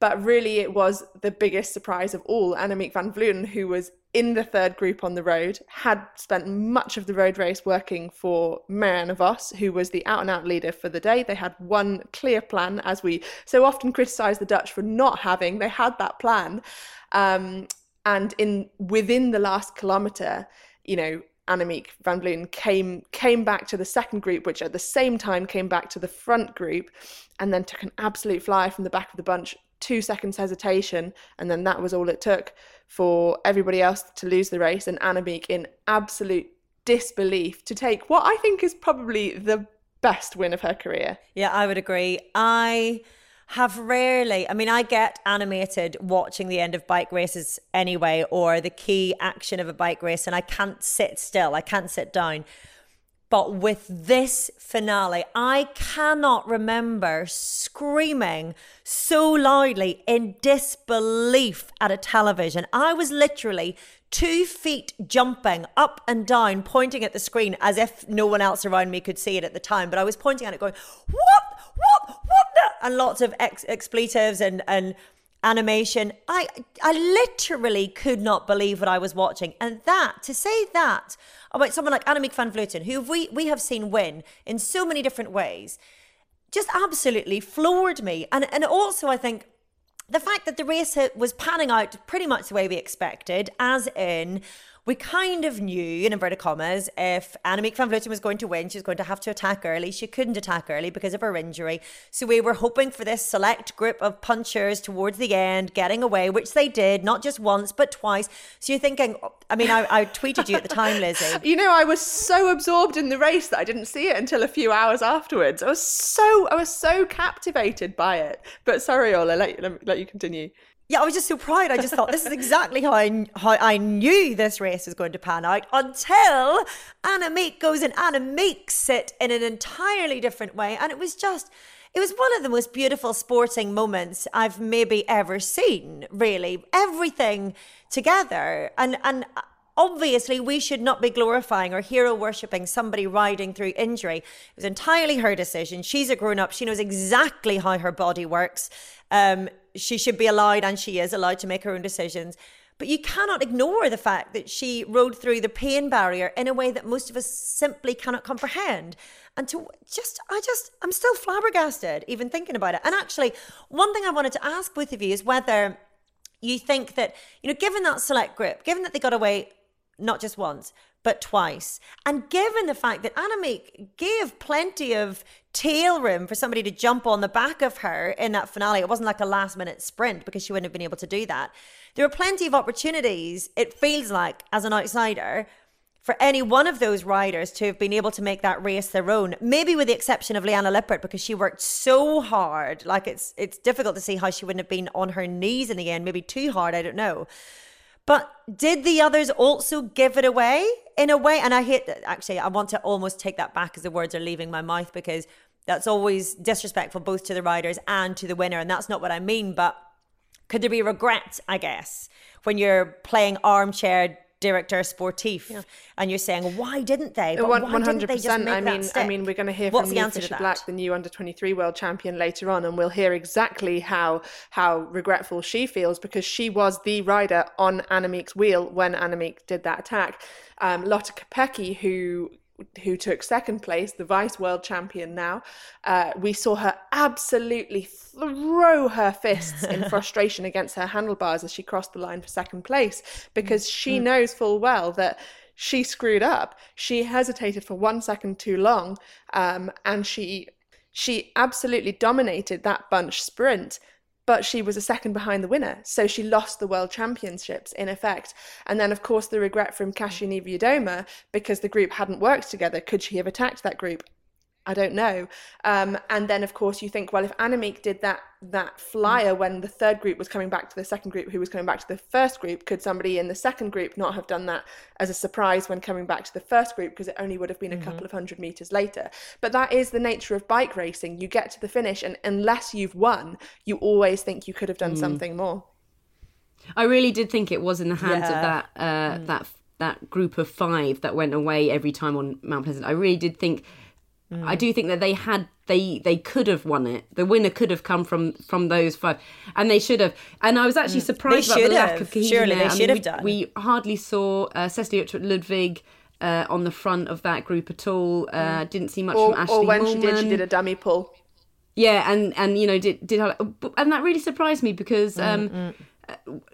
but really, it was the biggest surprise of all. Annemiek van Vleuten, who was in the third group on the road, had spent much of the road race working for Marianne Vos, who was the out and out leader for the day. They had one clear plan, as we so often criticise the Dutch for not having. They had that plan. Um, and in within the last kilometre, you know, Annemiek van Vleuten came came back to the second group, which at the same time came back to the front group, and then took an absolute fly from the back of the bunch. Two seconds hesitation, and then that was all it took for everybody else to lose the race, and Annemiek in absolute disbelief to take what I think is probably the best win of her career. Yeah, I would agree. I have rarely, I mean, I get animated watching the end of bike races anyway, or the key action of a bike race, and I can't sit still, I can't sit down. But with this finale, I cannot remember screaming so loudly in disbelief at a television. I was literally two feet jumping up and down, pointing at the screen as if no one else around me could see it at the time. But I was pointing at it, going, What? What? What? The? And lots of ex- expletives and, and animation. I, I literally could not believe what I was watching. And that, to say that about someone like Annemiek van Vleuten, who we, we have seen win in so many different ways, just absolutely floored me. And, and also, I think the fact that the race was panning out pretty much the way we expected, as in we kind of knew, in inverted commas, if Annemiek van Vleuten was going to win, she was going to have to attack early. She couldn't attack early because of her injury. So we were hoping for this select group of punchers towards the end, getting away, which they did, not just once, but twice. So you're thinking, I mean, I, I tweeted you at the time, Lizzy. you know, I was so absorbed in the race that I didn't see it until a few hours afterwards. I was so, I was so captivated by it. But sorry, Orla, let, let, let you continue yeah, I was just so proud. I just thought this is exactly how I, how I knew this race was going to pan out until Annemiek goes and Annemieks it in an entirely different way. And it was just, it was one of the most beautiful sporting moments I've maybe ever seen, really. Everything together. And, and obviously we should not be glorifying or hero worshipping somebody riding through injury. It was entirely her decision. She's a grown up. She knows exactly how her body works. Um, she should be allowed, and she is allowed to make her own decisions. But you cannot ignore the fact that she rode through the pain barrier in a way that most of us simply cannot comprehend. And to just, I just, I'm still flabbergasted even thinking about it. And actually, one thing I wanted to ask both of you is whether you think that, you know, given that select group, given that they got away not just once, but twice. And given the fact that Annemiek gave plenty of tail room for somebody to jump on the back of her in that finale, it wasn't like a last minute sprint because she wouldn't have been able to do that. There were plenty of opportunities, it feels like, as an outsider, for any one of those riders to have been able to make that race their own. Maybe with the exception of Liane Lippert because she worked so hard. Like it's it's difficult to see how she wouldn't have been on her knees in the end, maybe too hard, I don't know. But did the others also give it away in a way? And I hate that. Actually, I want to almost take that back as the words are leaving my mouth because that's always disrespectful both to the riders and to the winner. And that's not what I mean. But could there be regret, I guess, when you're playing armchair director sportif. Yeah. and you're saying why didn't they? But why 100% didn't they just make i mean i mean we're going to hear What's from Fisher Black the new under 23 world champion later on and we'll hear exactly how how regretful she feels because she was the rider on Annemiek's wheel when Annemiek did that attack. Um, Lotte Kopecky who who took second place, the vice world champion now, uh, we saw her absolutely throw her fists in frustration against her handlebars as she crossed the line for second place because she mm. knows full well that she screwed up. She hesitated for one second too long, um, and she she absolutely dominated that bunch sprint but she was a second behind the winner. So she lost the world championships in effect. And then, of course, the regret from Kasia Niewiadoma because the group hadn't worked together. Could she have attacked that group? I don't know. Um, and then, of course, you think, well, if Annemiek did that that flyer when the third group was coming back to the second group, who was coming back to the first group, could somebody in the second group not have done that as a surprise when coming back to the first group because it only would have been a mm-hmm. couple of hundred meters later? But that is the nature of bike racing. You get to the finish, and unless you've won, you always think you could have done mm. something more. I really did think it was in the hands yeah. of that uh, mm. that that group of five that went away every time on Mount Pleasant. I really did think Mm. I do think that they had they they could have won it. The winner could have come from from those five, and they should have. And I was actually surprised Mm. They about the should lack of cohesion. Surely there. they I should mean, have done. We, we hardly saw uh, Cecilie Ludwig. Uh, on the front of that group at all, uh, didn't see much Or, from Ashley or when she did, she did a dummy pull. Yeah, and and you know did did and that really surprised me because um, uh,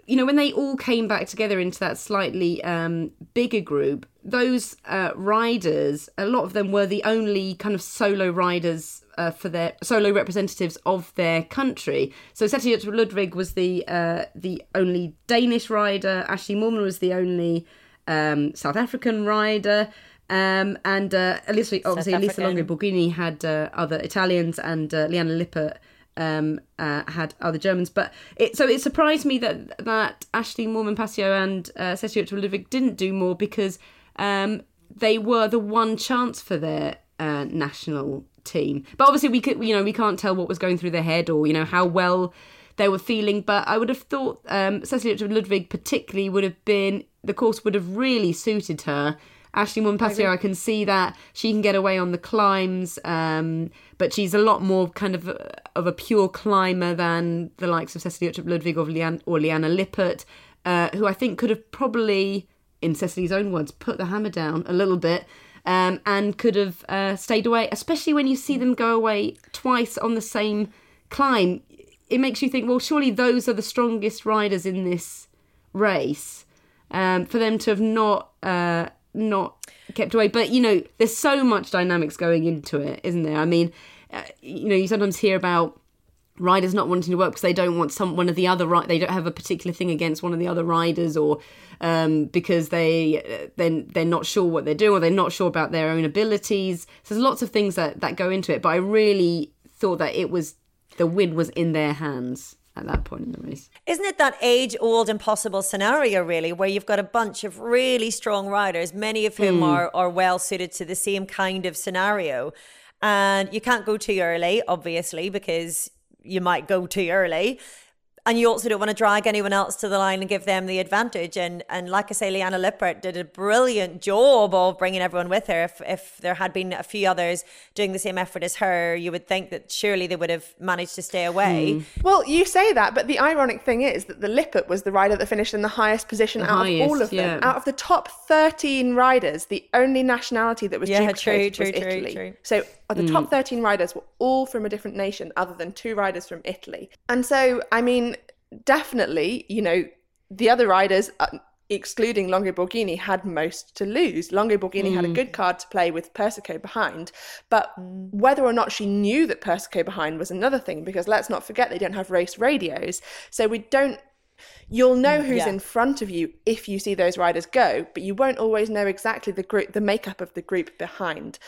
you know when they all came back together into that slightly um, bigger group, those uh, riders, a lot of them were the only kind of solo riders uh, for their solo representatives of their country. So Cecilie Ludwig was the uh, the only Danish rider. Ashley Moolman was the only um, South African rider. Um, and uh, Elisa, obviously, Elisa Longo. Borghini had uh, other Italians, and uh, Liane Lippert um, uh, had other Germans. But it so it surprised me that that Ashley Moolman Pasio and uh, Cecilie Ludwig didn't do more because um, they were the one chance for their uh, national team. But obviously, we could you know we can't tell what was going through their head or you know how well they were feeling. But I would have thought um, Cecilie Ludwig particularly would have been the course would have really suited her. Ashley Moolman Pasio, I can see that she can get away on the climbs, um, but she's a lot more kind of a, of a pure climber than the likes of Cecilie Ludwig or, Leanne, or Lippert, uh, who I think could have probably, in Cecilie's own words, put the hammer down a little bit um, and could have uh, stayed away, especially when you see them go away twice on the same climb. It makes you think, well, surely those are the strongest riders in this race. Um, for them to have not uh, not kept away, but you know, there's so much dynamics going into it, isn't there? I mean, uh, you know, you sometimes hear about riders not wanting to work because they don't want some one of the other right they don't have a particular thing against one of the other riders or um, because they then they're not sure what they're doing or they're not sure about their own abilities. So there's lots of things that that go into it but i really thought that it was the win was in their hands at that point in the race Isn't it that age old impossible scenario, really, where you've got a bunch of really strong riders, many of whom hmm. are, are well suited to the same kind of scenario? And you can't go too early, obviously, because you might go too early. And you also don't want to drag anyone else to the line and give them the advantage. And and like I say, Liane Lippert did a brilliant job of bringing everyone with her. If, if there had been a few others doing the same effort as her, you would think that surely they would have managed to stay away. Hmm. Well, you say that, but the ironic thing is that the Lippert was the rider that finished in the highest position out of all highest, of them. Out of the top 13 riders, the only nationality that was Yeah, duplicated true, was true, true, Italy. true. So the Mm. top 13 riders were all from a different nation other than two riders from Italy. And so, I mean, definitely, you know, the other riders, uh, excluding Longo Borghini, had most to lose. Longo Borghini had a good card to play with Persico behind, but whether or not she knew that Persico behind was another thing, because let's not forget they don't have race radios. So we don't You'll know who's Yeah. in front of you if you see those riders go, but you won't always know exactly the group, the makeup of the group behind.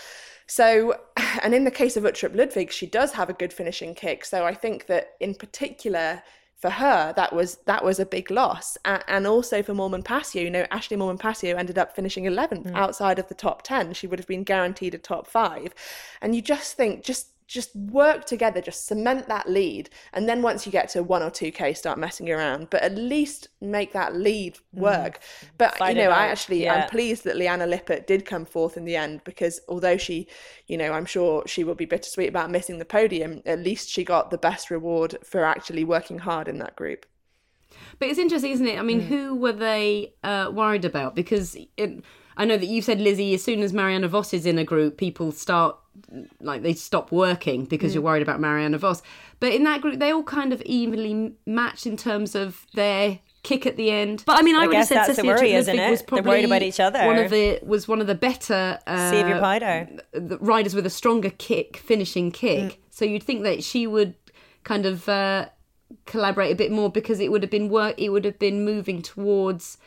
So, and in the case of Uttrup Ludwig, she does have a good finishing kick. So I think that in particular for her, that was that was a big loss, and, and also for Moolman Pasio. You know, Ashley Moolman Pasio ended up finishing 11th mm. outside of the top 10. She would have been guaranteed a top five, and you just think just just work together, just cement that lead, and then once you get to one or two k, start messing around. But at least make that lead work. But Fight you know, I actually yeah. I'm pleased that Liane Lippert did come fourth in the end because although she, you know, I'm sure she will be bittersweet about missing the podium. At least she got the best reward for actually working hard in that group. But it's interesting, isn't it? I mean, who were they uh, worried about? Because it, I know that you said, Lizzy, as soon as Marianne Vos is in a group, people start, like, they stop working because you're worried about Marianne Vos. But in that group, they all kind of evenly matched in terms of their kick at the end. But I mean, I, would guess have said Cecilia worry, Ludwig isn't it? was They're probably worried about each other. One of the was one of the better uh, Save your riders with a stronger kick, finishing kick. Mm. So you'd think that she would kind of uh, collaborate a bit more because it would have been work. It would have been moving towards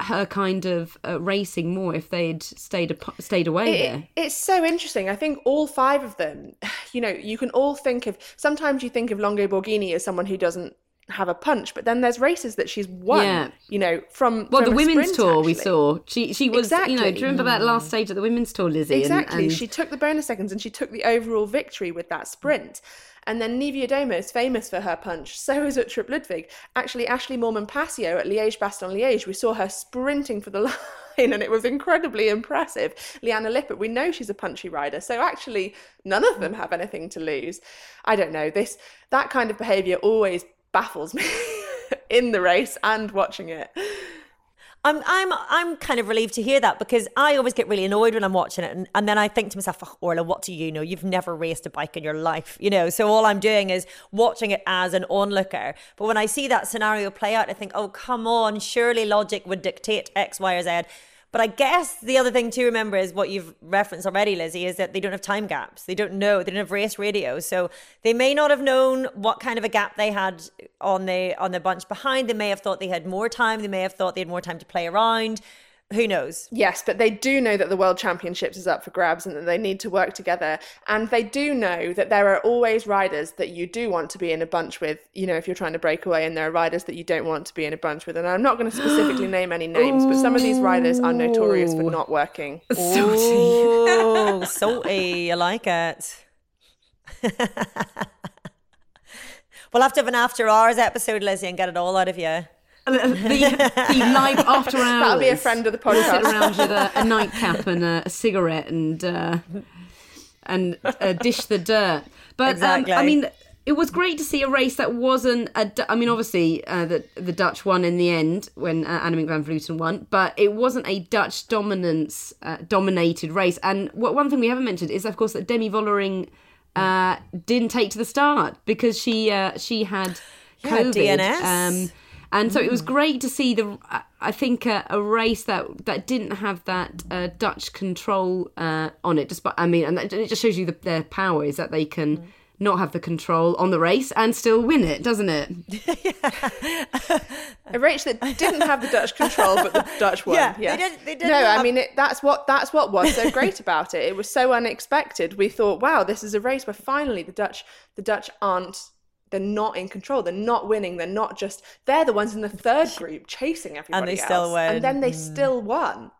her kind of uh, racing more if they'd stayed ap- stayed away It- there. it's so interesting. I think all five of them, you know, you can all think of. Sometimes you think of Longo Borghini as someone who doesn't have a punch, but then there's races that she's won. Yeah. You know, from Well, from the women's sprint, tour we saw. She she was you know. Do you remember that last stage at the women's tour, Lizzy? Exactly. and- She took the bonus seconds and she took the overall victory with that sprint. And then Niewiadoma is famous for her punch. So is Uttrup Ludwig. Actually, Ashley Moolman Pasio at Liège Bastogne Liège, we saw her sprinting for the line, and it was incredibly impressive. Liane Lippert, we know she's a punchy rider, so actually none of them have anything to lose. I don't know this that kind of behaviour always baffles me in the race and watching it. I'm I'm I'm kind of relieved to hear that because I always get really annoyed when I'm watching it, and, and then I think to myself, oh, Orla, what do you know? You've never raced a bike in your life, you know. So all I'm doing is watching it as an onlooker. But when I see that scenario play out, I think, oh come on, surely logic would dictate X, Y, or Z. But I guess the other thing to remember is what you've referenced already, Lizzy, is that they don't have time gaps. They don't know. They don't have race radio, so they may not have known what kind of a gap they had on the on the bunch behind. They may have thought they had more time. They may have thought they had more time to play around who knows? Yes, but they do know that the World Championships is up for grabs and that they need to work together. And they do know that there are always riders that you do want to be in a bunch with, you know, if you're trying to break away, and there are riders that you don't want to be in a bunch with. And I'm not going to specifically name any names, but some of these riders are notorious for not working. Salty. Oh, salty. I like it. we'll have to have an after hours episode, Lizzy, and get it all out of you the, the live after hours. That'll be a friend of the podcast. Sit around with a, a nightcap and a, a, cigarette and uh, and uh, dish the dirt. But exactly. um, I mean, it was great to see a race that wasn't. A, I mean, obviously, uh, the the Dutch won in the end when uh, Annemiek van Vleuten won, but it wasn't a Dutch dominance uh, dominated race. And what one thing we haven't mentioned is, of course, that Demi Vollering uh, didn't take to the start because she uh, she had COVID. Yeah, DNS. Um, and so it was mm. great to see the. I think uh, a race that that didn't have that uh, Dutch control uh, on it. Despite, I mean, and it just shows you the, their power is that they can. Mm. Not have the control on the race and still win it, doesn't it? a race that didn't have the Dutch control, but the Dutch won. Yeah, yeah. They did, they did no, have... I mean it, that's what that's what was so great about it. It was so unexpected. We thought, wow, this is a race where finally the Dutch the Dutch aren't they're not in control. They're not winning. They're not just they're the ones in the third group chasing everybody and they else. still win. And then they mm. still won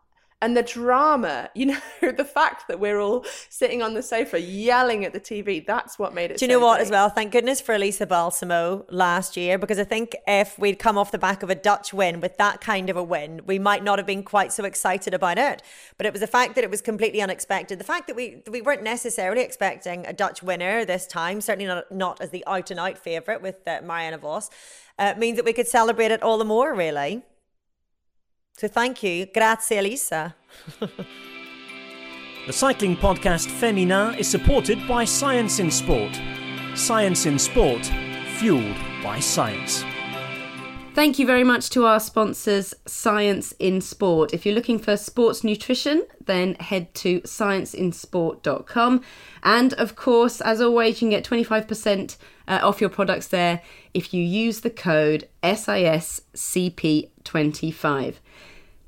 and the drama, you know, the fact that we're all sitting on the sofa yelling at the TV, that's what made it. Do you so know what, great. as well? Thank goodness for Elisa Balsamo last year, because I think if we'd come off the back of a Dutch win with that kind of a win, we might not have been quite so excited about it. But it was the fact that it was completely unexpected. The fact that we we weren't necessarily expecting a Dutch winner this time, certainly not, not as the out and out favourite with uh, Marianne Vos, uh, means that we could celebrate it all the more, really. So thank you. Grazie, Elisa. the cycling podcast Femina is supported by Science in Sport. Science in Sport, fueled by science. Thank you very much to our sponsors, Science in Sport. If you're looking for sports nutrition, then head to scienceinsport.com. And of course, as always, you can get 25% uh, off your products there if you use the code SISCP25.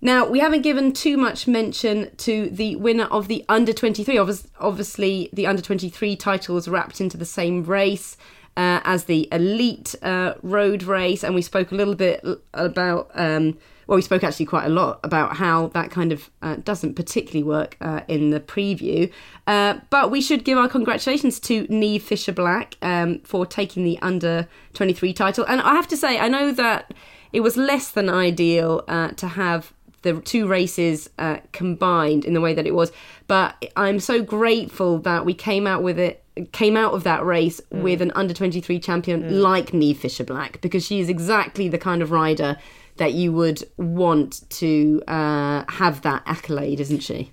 Now, we haven't given too much mention to the winner of the under 23. Obviously, the under 23 title was wrapped into the same race uh, as the elite uh, road race, and we spoke a little bit about. Um, well, we spoke actually quite a lot about how that kind of uh, doesn't particularly work uh, in the preview. Uh, but we should give our congratulations to Niamh Fisher Black um, for taking the under 23 title. And I have to say, I know that it was less than ideal uh, to have the two races uh, combined in the way that it was. But I'm so grateful that we came out with it, came out of that race mm. with an under 23 champion mm. like Niamh Fisher Black, because she is exactly the kind of rider that you would want to uh, have that accolade, isn't she?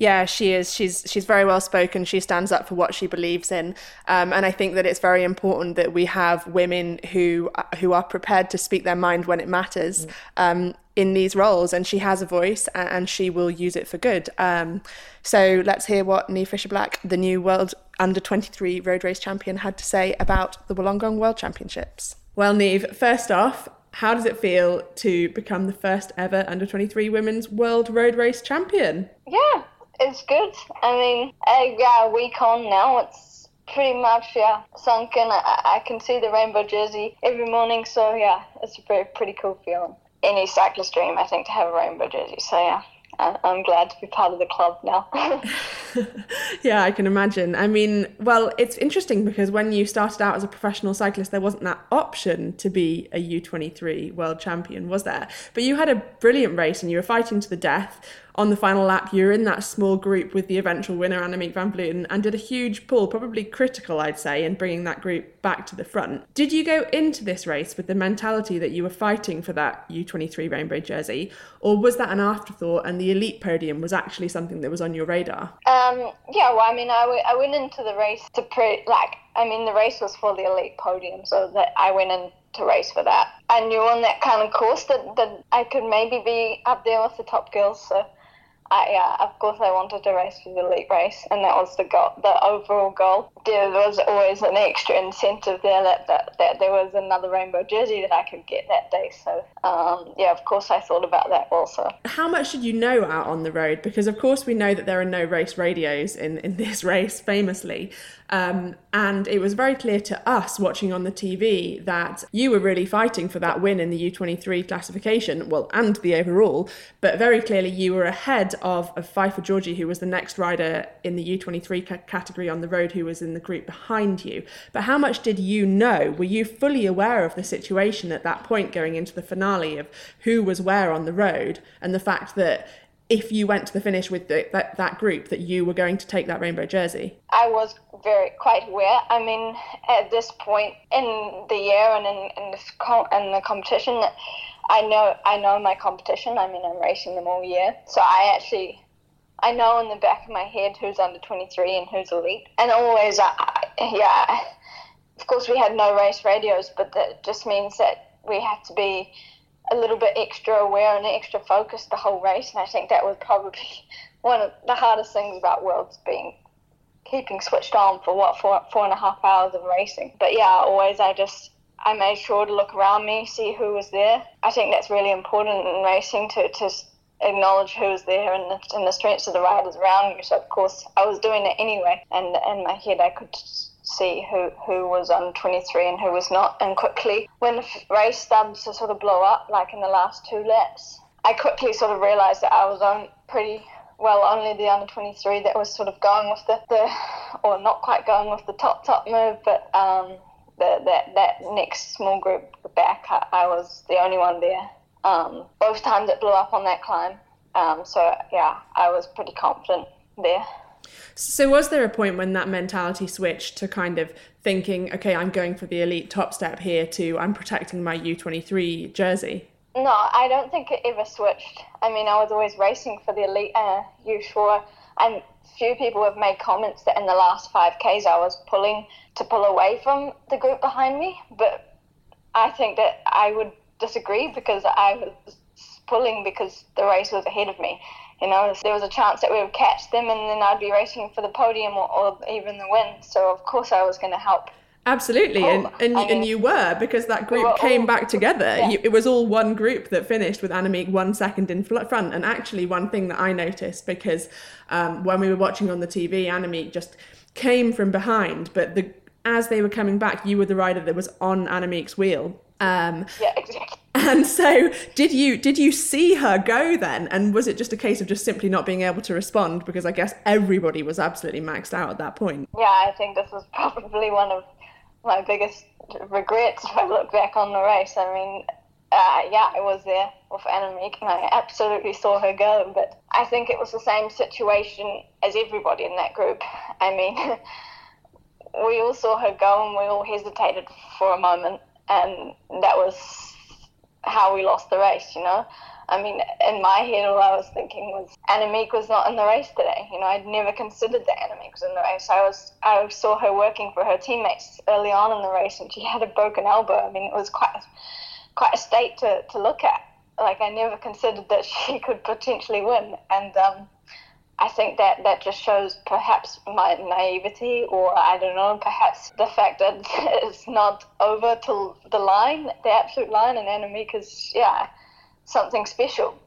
yeah, she is. She's she's very well spoken. She stands up for what she believes in, um, and I think that it's very important that we have women who who are prepared to speak their mind when it matters. Mm. Um, in these roles, and she has a voice, and she will use it for good. Um, so let's hear what Niamh Fisher Black, the new world under 23 road race champion, had to say about the Wollongong World Championships. Well, Niamh, first off, how does it feel to become the first ever under 23 women's world road race champion? Yeah, it's good. I mean, uh, yeah, a week on now, it's pretty much yeah sunken. I, I can see the rainbow jersey every morning, so yeah, it's a pretty pretty cool feeling. Any cyclist dream, I think, to have a rainbow jersey. So yeah, I'm glad to be part of the club now. yeah, I can imagine. I mean, well, it's interesting because when you started out as a professional cyclist, there wasn't that option to be a U23 world champion, was there? But you had a brilliant race and you were fighting to the death on the final lap, you're in that small group with the eventual winner, Annemiek van Vleuten, and did a huge pull, probably critical, I'd say, in bringing that group back to the front. Did you go into this race with the mentality that you were fighting for that U23 rainbow jersey, or was that an afterthought and the elite podium was actually something that was on your radar? Um, yeah, well, I mean, I, w- I went into the race to pre, like, I mean, the race was for the elite podium, so that I went in to race for that. I knew on that kind of course that, that I could maybe be up there with the top girls, so I, yeah, of course, I wanted to race for the elite race, and that was the goal, the overall goal. There was always an extra incentive there that, that, that there was another rainbow jersey that I could get that day. So, um, yeah, of course, I thought about that also. How much did you know out on the road? Because, of course, we know that there are no race radios in, in this race, famously. Um, and it was very clear to us watching on the TV that you were really fighting for that win in the U23 classification, well, and the overall. But very clearly, you were ahead of, of Pfeiffer Georgi, who was the next rider in the U23 ca- category on the road, who was in the group behind you. But how much did you know? Were you fully aware of the situation at that point going into the finale of who was where on the road and the fact that if you went to the finish with the, that, that group that you were going to take that rainbow jersey? I was very quite aware. I mean, at this point in the year and in, in, this com- in the competition, I know I know my competition. I mean, I'm racing them all year, so I actually I know in the back of my head who's under 23 and who's elite, and always, I, yeah. Of course, we had no race radios, but that just means that we had to be a little bit extra aware and extra focused the whole race. And I think that was probably one of the hardest things about Worlds being keeping switched on for what four four and a half hours of racing. But yeah, always I just I made sure to look around me, see who was there. I think that's really important in racing to to acknowledge who was there and the, and the strengths of the riders around you. So of course I was doing it anyway, and in my head I could see who, who was on 23 and who was not. And quickly, when the race started to sort of blow up, like in the last two laps, I quickly sort of realised that I was on pretty well only the under 23 that was sort of going with the, the or not quite going with the top top move, but um, the, that that next small group back, I, I was the only one there. Um, both times it blew up on that climb. Um, so yeah, I was pretty confident there. So, was there a point when that mentality switched to kind of thinking, okay, I'm going for the elite top step here to I'm protecting my U23 jersey? No, I don't think it ever switched. I mean, I was always racing for the elite uh, U4, and few people have made comments that in the last 5Ks I was pulling to pull away from the group behind me, but I think that I would disagree because I was pulling because the race was ahead of me you know, there was a chance that we would catch them and then I'd be racing for the podium or, or even the win. So, of course, I was going to help. Absolutely, and and, I mean, and you were because that group we came all, back together. Yeah. You, it was all one group that finished with Annemiek one second in front. And actually, one thing that I noticed because um, when we were watching on the TV, Annemiek just came from behind, but the as they were coming back, you were the rider that was on Annemiek's wheel. Um, yeah, exactly. And so, did you did you see her go then? And was it just a case of just simply not being able to respond because I guess everybody was absolutely maxed out at that point? Yeah, I think this was probably one of my biggest regrets if I look back on the race. I mean, uh, yeah, I was there with Annemiek and I absolutely saw her go, but I think it was the same situation as everybody in that group. I mean, we all saw her go and we all hesitated for a moment, and that was how we lost the race, you know. I mean, in my head, all I was thinking was Annemiek was not in the race today. You know, I'd never considered that Annemiek was in the race. I was, I saw her working for her teammates early on in the race, and she had a broken elbow. I mean, it was quite, quite a state to, to look at. Like I never considered that she could potentially win, and um, I think that that just shows perhaps my naivety, or I don't know, perhaps the fact that it's not over till the line, the absolute line, and Annemiek is, yeah, something special.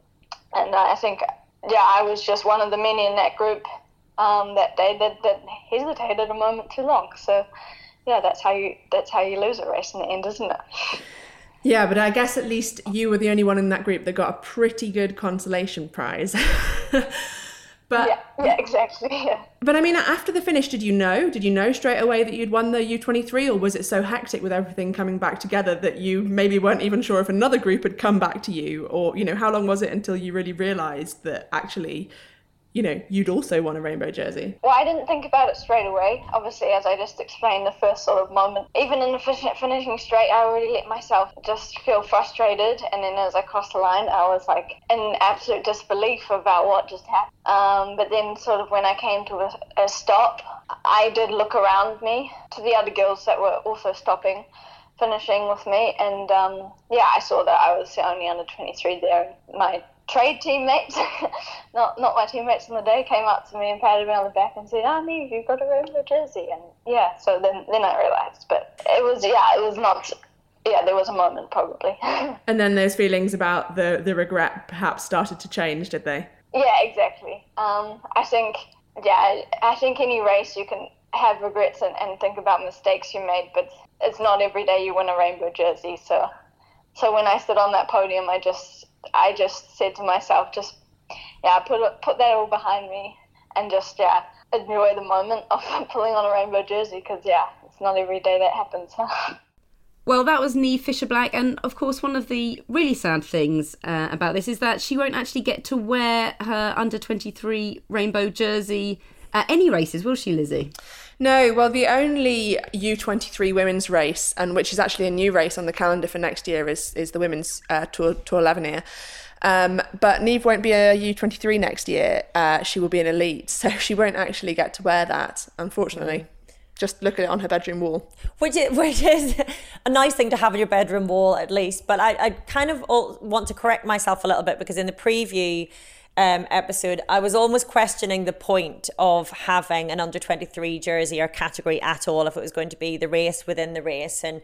And I think, yeah, I was just one of the many in that group um, that day that, that hesitated a moment too long. So, yeah, that's how you that's how you lose a race in the end, isn't it? Yeah, but I guess at least you were the only one in that group that got a pretty good consolation prize. but Yeah, yeah, exactly. Yeah. but I mean, after the finish, did you know? Did you know straight away that you'd won the U23, or was it so hectic with everything coming back together that you maybe weren't even sure if another group had come back to you, or you know, how long was it until you really realised that actually, you know, you'd also want a rainbow jersey? Well, I didn't think about it straight away. Obviously, as I just explained, the first sort of moment, even in the finishing straight, I already let myself just feel frustrated. And then as I crossed the line, I was like in absolute disbelief about what just happened. Um, but then, sort of, when I came to a, a stop, I did look around me to the other girls that were also stopping. Finishing with me, and um, yeah, I saw that I was the only under 23 there. My trade teammates, not not my teammates on the day, came up to me and patted me on the back and said, "Ah, Niamh, you've got a rainbow jersey." And yeah, so then then I realised, but it was yeah, it was not. Yeah, there was a moment probably. And then those feelings about the the regret perhaps started to change, did they? yeah, exactly. Um, I think yeah, I think any race you can have regrets and, and think about mistakes you made, but it's not every day you win a rainbow jersey. So so when I stood on that podium, I just I just said to myself, just yeah, put put that all behind me and just yeah enjoy the moment of pulling on a rainbow jersey because yeah, it's not every day that happens. Well, that was Niamh Fisher-Black, and of course, one of the really sad things uh, about this is that she won't actually get to wear her under 23 rainbow jersey at any races, will she, Lizzy? No, well, the only U23 women's race, and which is actually a new race on the calendar for next year, is is the women's uh, Tour Tour L'Avenir. Um, but Niamh won't be a U23 next year. Uh, she will be an elite, so she won't actually get to wear that, unfortunately. Just look at it on her bedroom wall. which is, which is a nice thing to have on your bedroom wall at least. But I, I kind of want to correct myself a little bit because in the preview um, episode, I was almost questioning the point of having an under 23 jersey or category at all if it was going to be the race within the race. And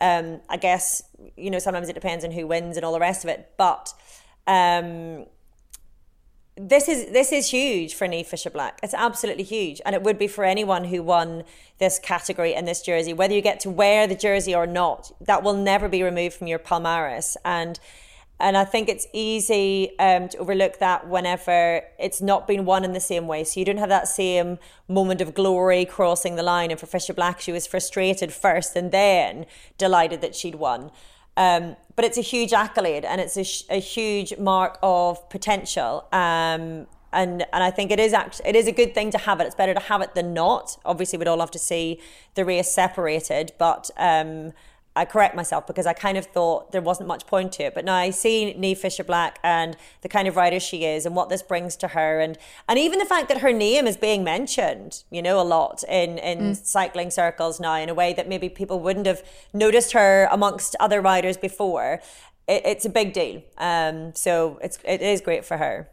um, I guess, you know, sometimes it depends on who wins and all the rest of it. But um, this is this is huge for Niamh Fisher-Black. It's absolutely huge, and it would be for anyone who won this category and this jersey. Whether you get to wear the jersey or not, that will never be removed from your palmares. And and I think it's easy um, to overlook that whenever it's not been won in the same way. So you don't have that same moment of glory crossing the line. And for Fisher-Black, she was frustrated first and then delighted that she'd won. Um, but it's a huge accolade and it's a, a huge mark of potential. Um, and and I think it is actually it is a good thing to have it. It's better to have it than not. Obviously, we'd all love to see the race separated, but um, I correct myself because I kind of thought there wasn't much point to it. But now I see Niamh Fisher-Black and the kind of rider she is and what this brings to her and and even the fact that her name is being mentioned, you know, a lot in, in cycling circles now in a way that maybe people wouldn't have noticed her amongst other riders before. It, it's a big deal. Um, so it's it is great for her.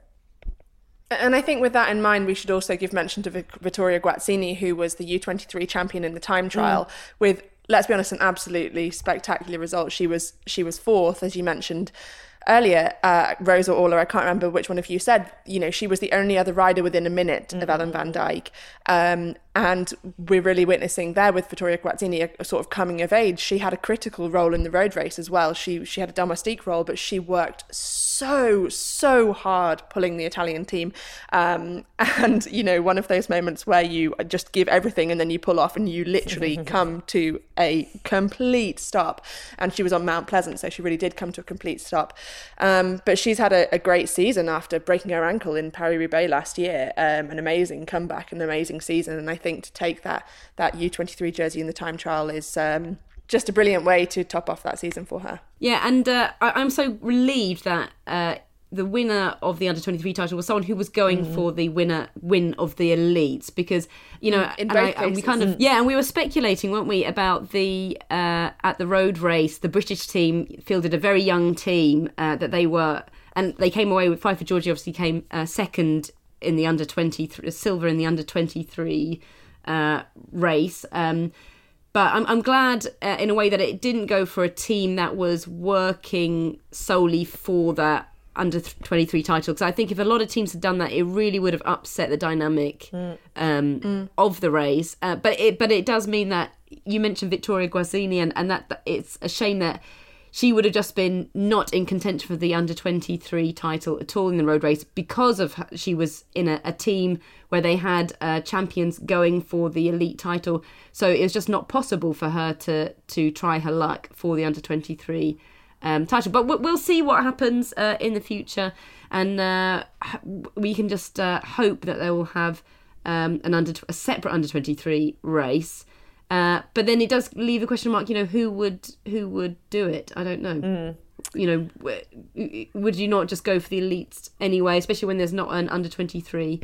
And I think with that in mind, we should also give mention to Vic- Vittoria Guazzini, who was the U23 champion in the time trial, with let's be honest, an absolutely spectacular result. She was she was fourth, as you mentioned earlier. Uh, Rose or Orla, I can't remember which one of you said. You know, she was the only other rider within a minute of Ellen Van Dijk. Um, and we're really witnessing there with Vittoria Guazzini a, a sort of coming of age. She had a critical role in the road race as well. She she had a domestique role, but she worked so so hard pulling the Italian team. Um, and you know, one of those moments where you just give everything and then you pull off and you literally come to a complete stop. And she was on Mount Pleasant, so she really did come to a complete stop. Um, but she's had a, a great season after breaking her ankle in Paris Roubaix last year. Um, an amazing comeback, and an amazing season, and I think to take that that U23 jersey in the time trial is. Um, just a brilliant way to top off that season for her. Yeah, and uh, I- I'm so relieved that uh, the winner of the under 23 title was someone who was going for the winner win of the elites because you know In and both I- and we kind of yeah and we were speculating weren't we about the uh, at the road race the British team fielded a very young team uh, that they were and they came away with five for Georgia obviously came uh, second in the under 23 silver in the under 23 uh, race. Um, but I'm, I'm glad uh, in a way that it didn't go for a team that was working solely for that under 23 title. Because I think if a lot of teams had done that it really would have upset the dynamic um, of the race. Uh, but it but it does mean that you mentioned Vittoria Guazzini and, and that, that it's a shame that she would have just been not in contention for the under 23 title at all in the road race because of her, she was in a, a team where they had uh, champions going for the elite title. So it was just not possible for her to to try her luck for the under 23 um, title. But we'll see what happens uh, in the future. And uh, we can just uh, hope that they will have um, an under a separate under 23 race uh, but then it does leave a question mark. You know, who would who would do it? I don't know. Mm. You know, would you not just go for the elites anyway? Especially when there's not an under twenty three.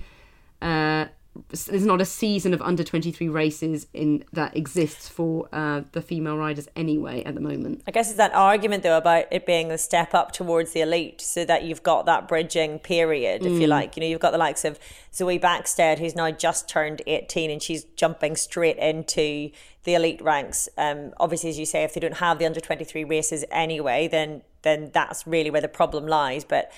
Uh, there's not a season of under 23 races in that exists for uh, the female riders anyway at the moment. I guess it's that argument though about it being a step up towards the elite, so that you've got that bridging period, if mm. you like. You know, you've got the likes of Zoe Bäckstedt, who's now just turned 18, and she's jumping straight into the elite ranks. Um, obviously, as you say, if they don't have the under 23 races anyway, then then that's really where the problem lies. But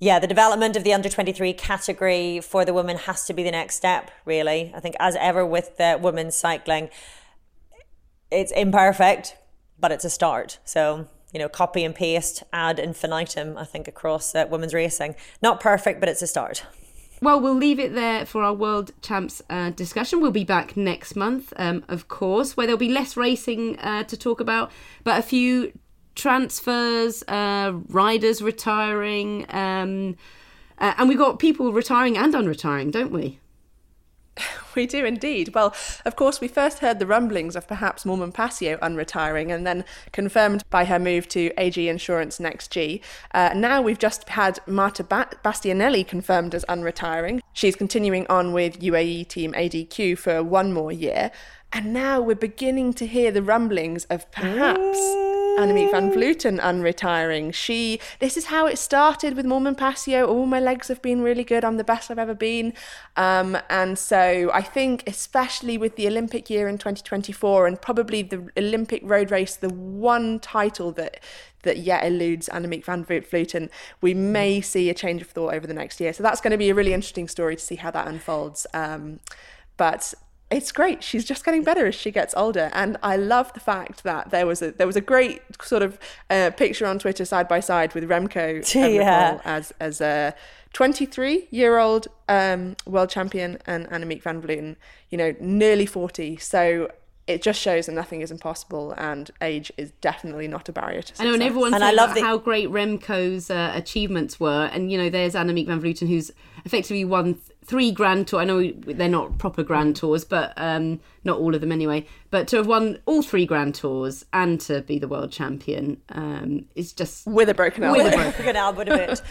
yeah, the development of the under 23 category for the women has to be the next step, really. I think, as ever with the women's cycling, it's imperfect, but it's a start. So, you know, copy and paste ad infinitum, I think, across uh, women's racing. Not perfect, but it's a start. Well, we'll leave it there for our World Champs uh, discussion. We'll be back next month, um, of course, where there'll be less racing uh, to talk about, but a few transfers, uh, riders retiring, um, uh, and we've got people retiring and unretiring, don't we? We do indeed. Well, of course, we first heard the rumblings of perhaps Moolman Pasio unretiring and then confirmed by her move to AG Insurance Next G. Uh, now we've just had Marta ba- Bastianelli confirmed as unretiring. She's continuing on with UAE team ADQ for one more year. And now we're beginning to hear the rumblings of perhaps Annemiek van Vleuten unretiring. She, this is how it started with Moolman Pasio. All my legs have been really good. I'm the best I've ever been. Um, and so I think, especially with the Olympic year in 2024 and probably the Olympic road race, the one title that that yet eludes Annemiek van Vleuten, we may see a change of thought over the next year. So that's going to be a really interesting story to see how that unfolds. Um, but it's great. She's just getting better as she gets older, and I love the fact that there was a there was a great sort of uh, picture on Twitter side by side with Remco yeah. as as a 23 year old um, world champion and Annemiek van Vleuten, you know, nearly 40. So it just shows that nothing is impossible and age is definitely not a barrier to success. I know, and everyone's and I love the- how great Remco's uh, achievements were. And, you know, there's Annemiek van Vleuten who's effectively won th- three Grand Tours. I know they're not proper Grand Tours, but um, not all of them anyway. But to have won all three Grand Tours and to be the world champion um, is just... With a broken elbow. With a broken elbow a bit.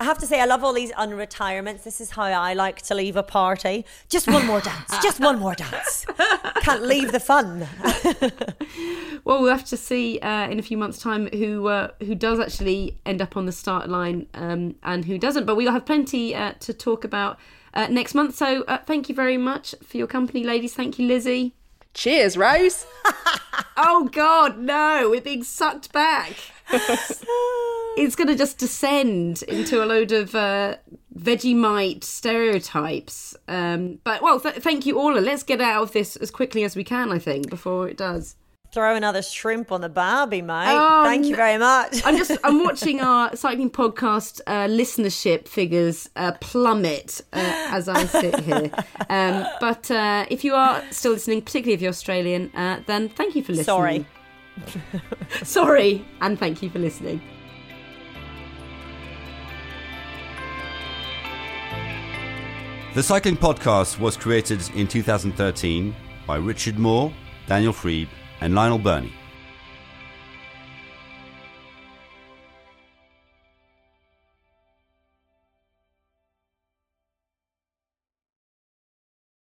I have to say, I love all these unretirements. This is how I like to leave a party. Just one more dance. Just one more dance. Can't leave the fun. well, we'll have to see uh, in a few months' time who uh, who does actually end up on the start line um, and who doesn't. But we'll have plenty uh, to talk about uh, next month. So uh, thank you very much for your company, ladies. Thank you, Lizzy. Cheers, Rose. oh God, no! We're being sucked back. it's going to just descend into a load of uh, Vegemite stereotypes. Um, but well, th- thank you, all. Let's get out of this as quickly as we can. I think before it does. Throw another shrimp on the barbie, mate. Oh, Thank you very much. I'm just I'm watching our cycling podcast uh, listenership figures uh, plummet uh, as I sit here. Um, but uh, if you are still listening, particularly if you're Australian, uh, then thank you for listening. Sorry. Sorry, and thank you for listening. The Cycling Podcast was created in 2013 by Richard Moore, Daniel Friebe, and Lionel Birnie.